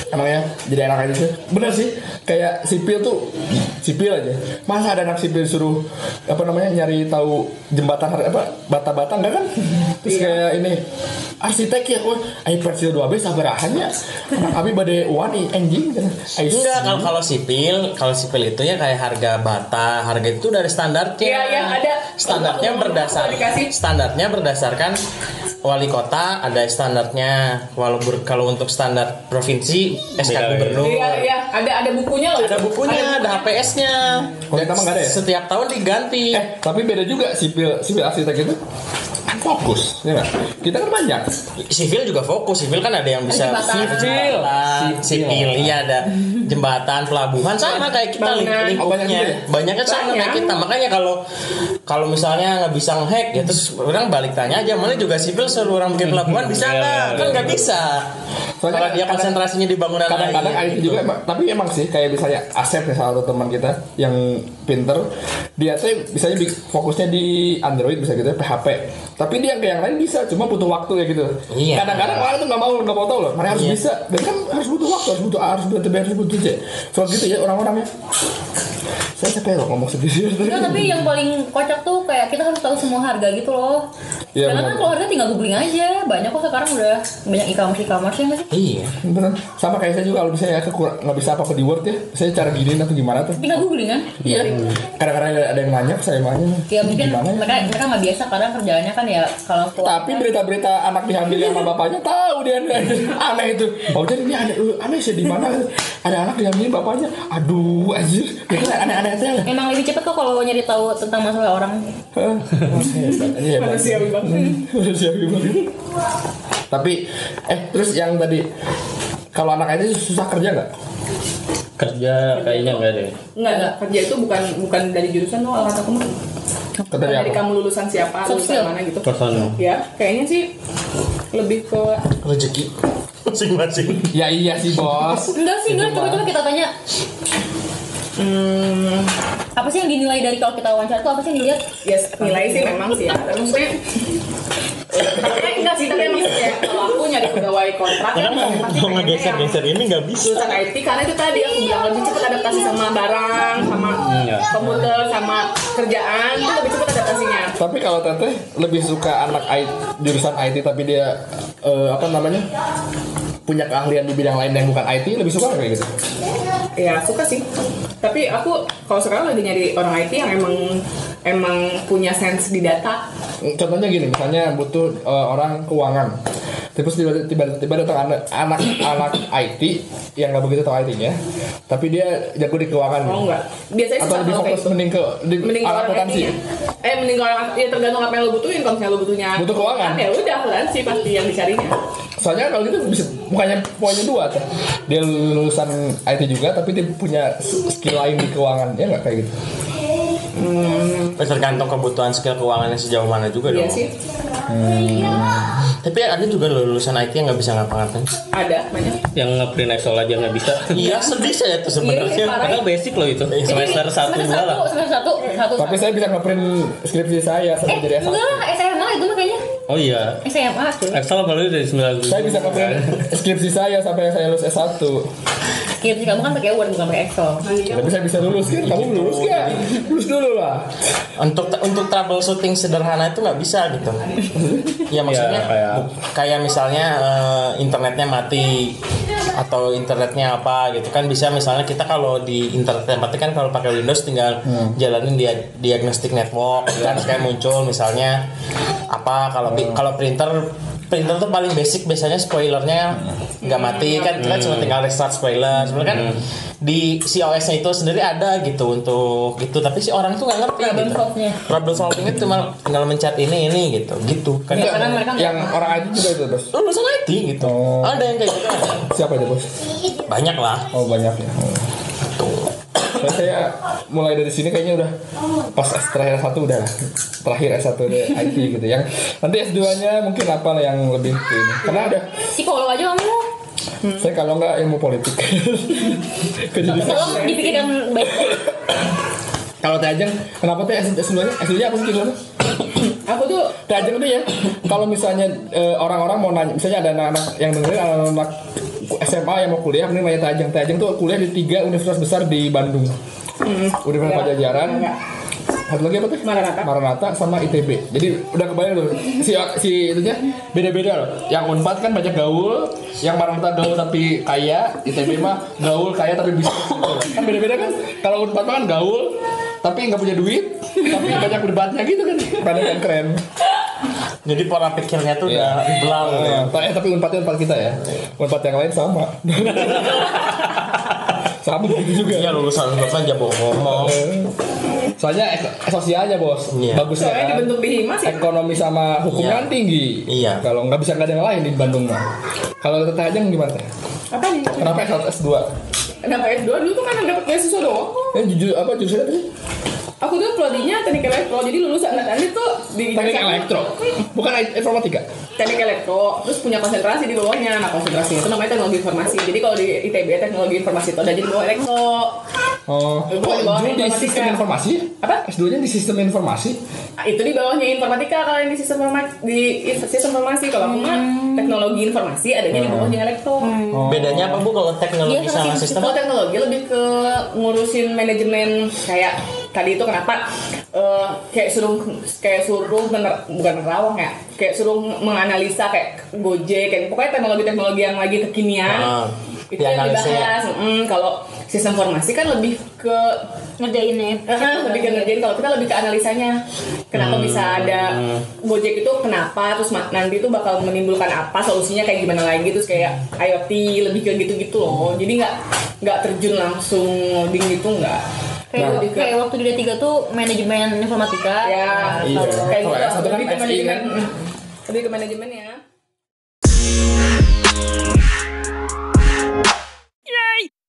Emangnya jadi anak itu bener sih kayak sipil tuh sipil aja. Masa ada anak sipil suruh apa namanya nyari tahu jembatan apa bata-bata enggak kan? Terus kayak ini arsitek ya kok ayo pensil 2B sabarahannya anak kami badai wani anjing. Ai, Enggak, kalau kalau sipil, kalau sipil itu ya kayak harga bata, harga itu dari standarnya. Iya, iya, ada. Standarnya berdasar standarnya berdasarkan wali kota ada standarnya. Kalau ber- kalau untuk standar provinsi SK gubernur. Iya, iya, ada ada bukunya loh. Ada bukunya, ada HPS-nya. Kalau kita nggak ada ya? Setiap tahun diganti. eh tapi beda juga sipil sipil arsitek itu fokus ya kita kan banyak Sipil juga fokus, sipil kan ada yang bisa Jembatan. sipil, sipil, iya ada jembatan, pelabuhan sama kayak kita ling- Bangunan. Oh, banyak lingkupnya, ya? banyaknya sama kayak kita. Makanya kalau kalau misalnya nggak bisa ngehack, ya terus orang balik tanya aja, mana juga sipil suruh orang bikin pelabuhan bisa Iya, nggak? iya, Kan iya. nggak bisa. Soalnya Kalau dia konsentrasinya di bangunan kadang-kadang lain, IT gitu. juga tapi emang sih kayak misalnya Asep ya salah satu teman kita yang pinter dia tuh misalnya fokusnya di Android bisa gitu ya, PHP tapi dia ke yang lain bisa cuma butuh waktu ya gitu Iya. kadang-kadang orang tuh nggak mau nggak mau tahu loh mereka harus Iya. bisa dan kan harus butuh waktu harus butuh A, harus butuh B harus butuh C soal gitu ya orang-orangnya saya capek loh ngomong sendiri Enggak, tapi yang paling kocak tuh kayak kita harus tahu semua harga gitu loh. Iya, Sekarang benar. kan kalau harga tinggal googling aja. Banyak kok sekarang udah banyak e-commerce e-commerce ya nggak sih? Iya. Bener. sama kayak saya juga kalau misalnya kekurang nggak bisa apa-apa di Word ya saya cara gini atau gimana tuh Tinggal googling kan? Iya. Kadang-kadang ada ada yang nanya saya makanya. Ya mungkin gimana ya? mereka mereka nggak biasa karena kerjaannya kan ya kalau keluar- Tapi berita-berita anak diambil sama bapaknya tahu dia *laughs* aneh itu. Oh jadi ini aneh, uh, aneh sih di mana ada anak diambil bapaknya. Aduh anjir. Itu aneh-aneh aja. Emang lebih cepet kok kalau nyari tahu tentang masalah orang. Manusiawi banget. Manusiawi banget. Tapi eh terus yang tadi kalau anak itu susah kerja nggak? Kerja kayaknya enggak deh. Enggak, enggak. Kerja itu bukan bukan dari jurusan loh kata kamu. Dari apa? kamu lulusan siapa, lulusan mana gitu. Personal. Ya, kayaknya sih lebih ke Rezeki masing-masing. Ya iya sih bos. Enggak sih, enggak. Coba-coba kita tanya. Hmm, apa sih yang dinilai dari kalau kita wawancara tuh apa sih yang dilihat? ya nilai sih memang sih ya. Tapi maksudnya Tapi enggak sih, tapi emang ya, kalau aku nyari pegawai kontrak pasti Mau ngegeser-geser ini nggak bisa. lulusan IT karena itu tadi aku bilang lebih cepat adaptasi sama barang, sama Iya. komputer, sama kerjaan itu lebih cepat adaptasinya. Tapi kalau teteh lebih suka anak IT, jurusan IT tapi dia eh, apa namanya punya keahlian di bidang lain yang bukan IT lebih suka kayak gitu? Ya suka sih. Tapi aku kalau sekarang lagi nyari orang IT yang emang emang punya sense di data. Contohnya gini, misalnya butuh eh, orang keuangan. Terus tiba- tiba-tiba datang anak anak anak IT yang nggak begitu tahu IT-nya, tapi dia jago di keuangan. Oh enggak. Biasanya Atau lebih kayak fokus gitu. mending ke di Mending orang akuntansi. Eh mending ke orang ya tergantung apa yang lo butuhin kalau misalnya lo butuhnya. Butuh keuangan. Ya udah akuntansi pasti yang dicarinya. Soalnya kalau gitu bisa bukannya poinnya dua tuh. Dia lulusan IT juga tapi dia punya skill lain di keuangan. Ya nggak kayak gitu. Tergantung kebutuhan skill keuangannya sejauh mana juga Iya dong. sih. Tapi ada juga loh lulusan IT yang nggak bisa ngapa-ngapain. Ada banyak. Yang ngeprint Excel aja nggak bisa. Iya *laughs* sedih saya tuh sebenarnya. Iya, parah. Padahal basic loh itu. Semester satu semester dua lah. satu, semester satu, satu. Tapi saya bisa ngeprint skripsi saya eh, sampai jadi S1. enggak lah, SMA itu mah kayaknya. Oh iya. SMA tuh. Excel apalagi dari 9 Saya bisa ngeprint skripsi saya sampai saya lulus S1. Skripsi kamu kan pakai Word bukan pakai Excel. Tapi saya bisa lulus kan? Kamu lulus gak? Lulus dulu lah. Untuk untuk troubleshooting sederhana itu nggak bisa gitu. Ya maksudnya Ya, kayak- kayak misalnya eh, internetnya mati atau internetnya apa gitu kan bisa misalnya kita kalau di internetnya mati kan kalau pakai Windows tinggal jalanin dia diagnostic network kan kayak muncul misalnya apa kalau pi- kalau printer printer tuh paling basic biasanya spoilernya nggak mati kan kita cuma tinggal restart spoiler sebenarnya kan di si OS-nya itu sendiri ada gitu untuk itu tapi si orang tuh nggak ngerti Problem gitu. solve-nya. problem solving itu cuma tinggal mencet ini ini gitu gitu kan Ya, karena mereka nggak Yang orang IT juga itu bos. lulusan IT gitu Oh. ada yang kayak gitu ada. Siapa aja bos? banyak lah Oh banyak ya. Saya, saya mulai dari sini kayaknya udah pas S terakhir satu udah terakhir S1 udah IT gitu. Yang nanti S2 nya mungkin apa lah yang lebih ke ini. Karena ada psikolog aja kamu. saya kalau nggak ilmu politik. *laughs* Tolong dipikirkan baik. kalau Teh Ajeng kenapa Teh S2 nya? S2 nya apa sih Aku tuh Teh Ajeng itu ya kalau misalnya eh, orang-orang mau nanya misalnya ada anak-anak yang dengerin anak-anak SMA yang mau kuliah mending nanya Tajang. Tajang tuh kuliah di tiga universitas besar di Bandung. Universitas Iya. Pajajaran. Enggak. satu lagi apa tuh? Maranatha. Maranatha sama ITB jadi udah kebayang tuh si si itunya beda-beda loh. Yang Unpad kan banyak gaul yang Maranatha gaul tapi kaya ITB mah gaul kaya tapi gitu. kan beda-beda kan? Kalau Unpad kan gaul tapi nggak punya duit tapi banyak berdebatnya gitu kan. Keren kan keren Jadi pola pikirnya tuh udah belau gitu ya. Eh, eh, tapi unpadnya unpad kita ya unpad yang lain sama *laughs* sama begitu juga Iya lulusan lulusan jabo ngomong. Eh, soalnya ek- sosialnya bos Iya. bagusnya Soalnya kan dibentuk ya. ekonomi sama hukumnya Iya. kan tinggi Iya. kalau nggak bisa nggak ada yang lain di Bandung mah kalau kita aja gimana teh Apa nih? kenapa S2 Kenapa S2 dulu tuh kan dapat beasiswa doang. eh jujur apa jurusannya tadi Aku tuh prodinya teknik elektro, jadi lulus angkatan itu di teknik elektro? Bukan informatika? Teknik elektro terus punya konsentrasi di bawahnya. Nah konsentrasinya itu namanya teknologi informasi. Jadi kalau di ITB teknologi informasi itu ada jadi di bawah elektro. Oh Bukan di bawah dulu di sistem informasi? Apa? S2 nya di sistem informasi? Nah, itu di bawahnya informatika kalau yang di sistem informasi di sistem informasi. Kalau aku mah teknologi informasi adanya di bawahnya elektro. Bedanya apa bu kalau teknologi Iya, sama sama sistem? kalau teknologi lebih ke ngurusin manajemen kayak tadi itu kenapa eh, kayak suruh kayak suruh mener, bukan menerawang ya kayak suruh menganalisa kayak Gojek kayak pokoknya teknologi-teknologi yang lagi kekinian. Ah, itu yang ya. dibahas. Mm, kalau sistem informasi kan lebih ke ngerjainnya Eh, lebih ke ngerjain. Kalau kita lebih ke analisanya kenapa bisa ada Gojek itu kenapa? Terus nanti itu bakal menimbulkan apa? Solusinya kayak gimana lagi? Terus kayak IoT lebih ke gitu-gitu loh. Jadi nggak nggak terjun langsung ngoding gitu nggak kayak, Nah, kayak waktu di D3 tuh manajemen informatika. Ya Iya. kayak Kalau gitu. Yang satu kan lebih ke manajemen. Lebih ke manajemennya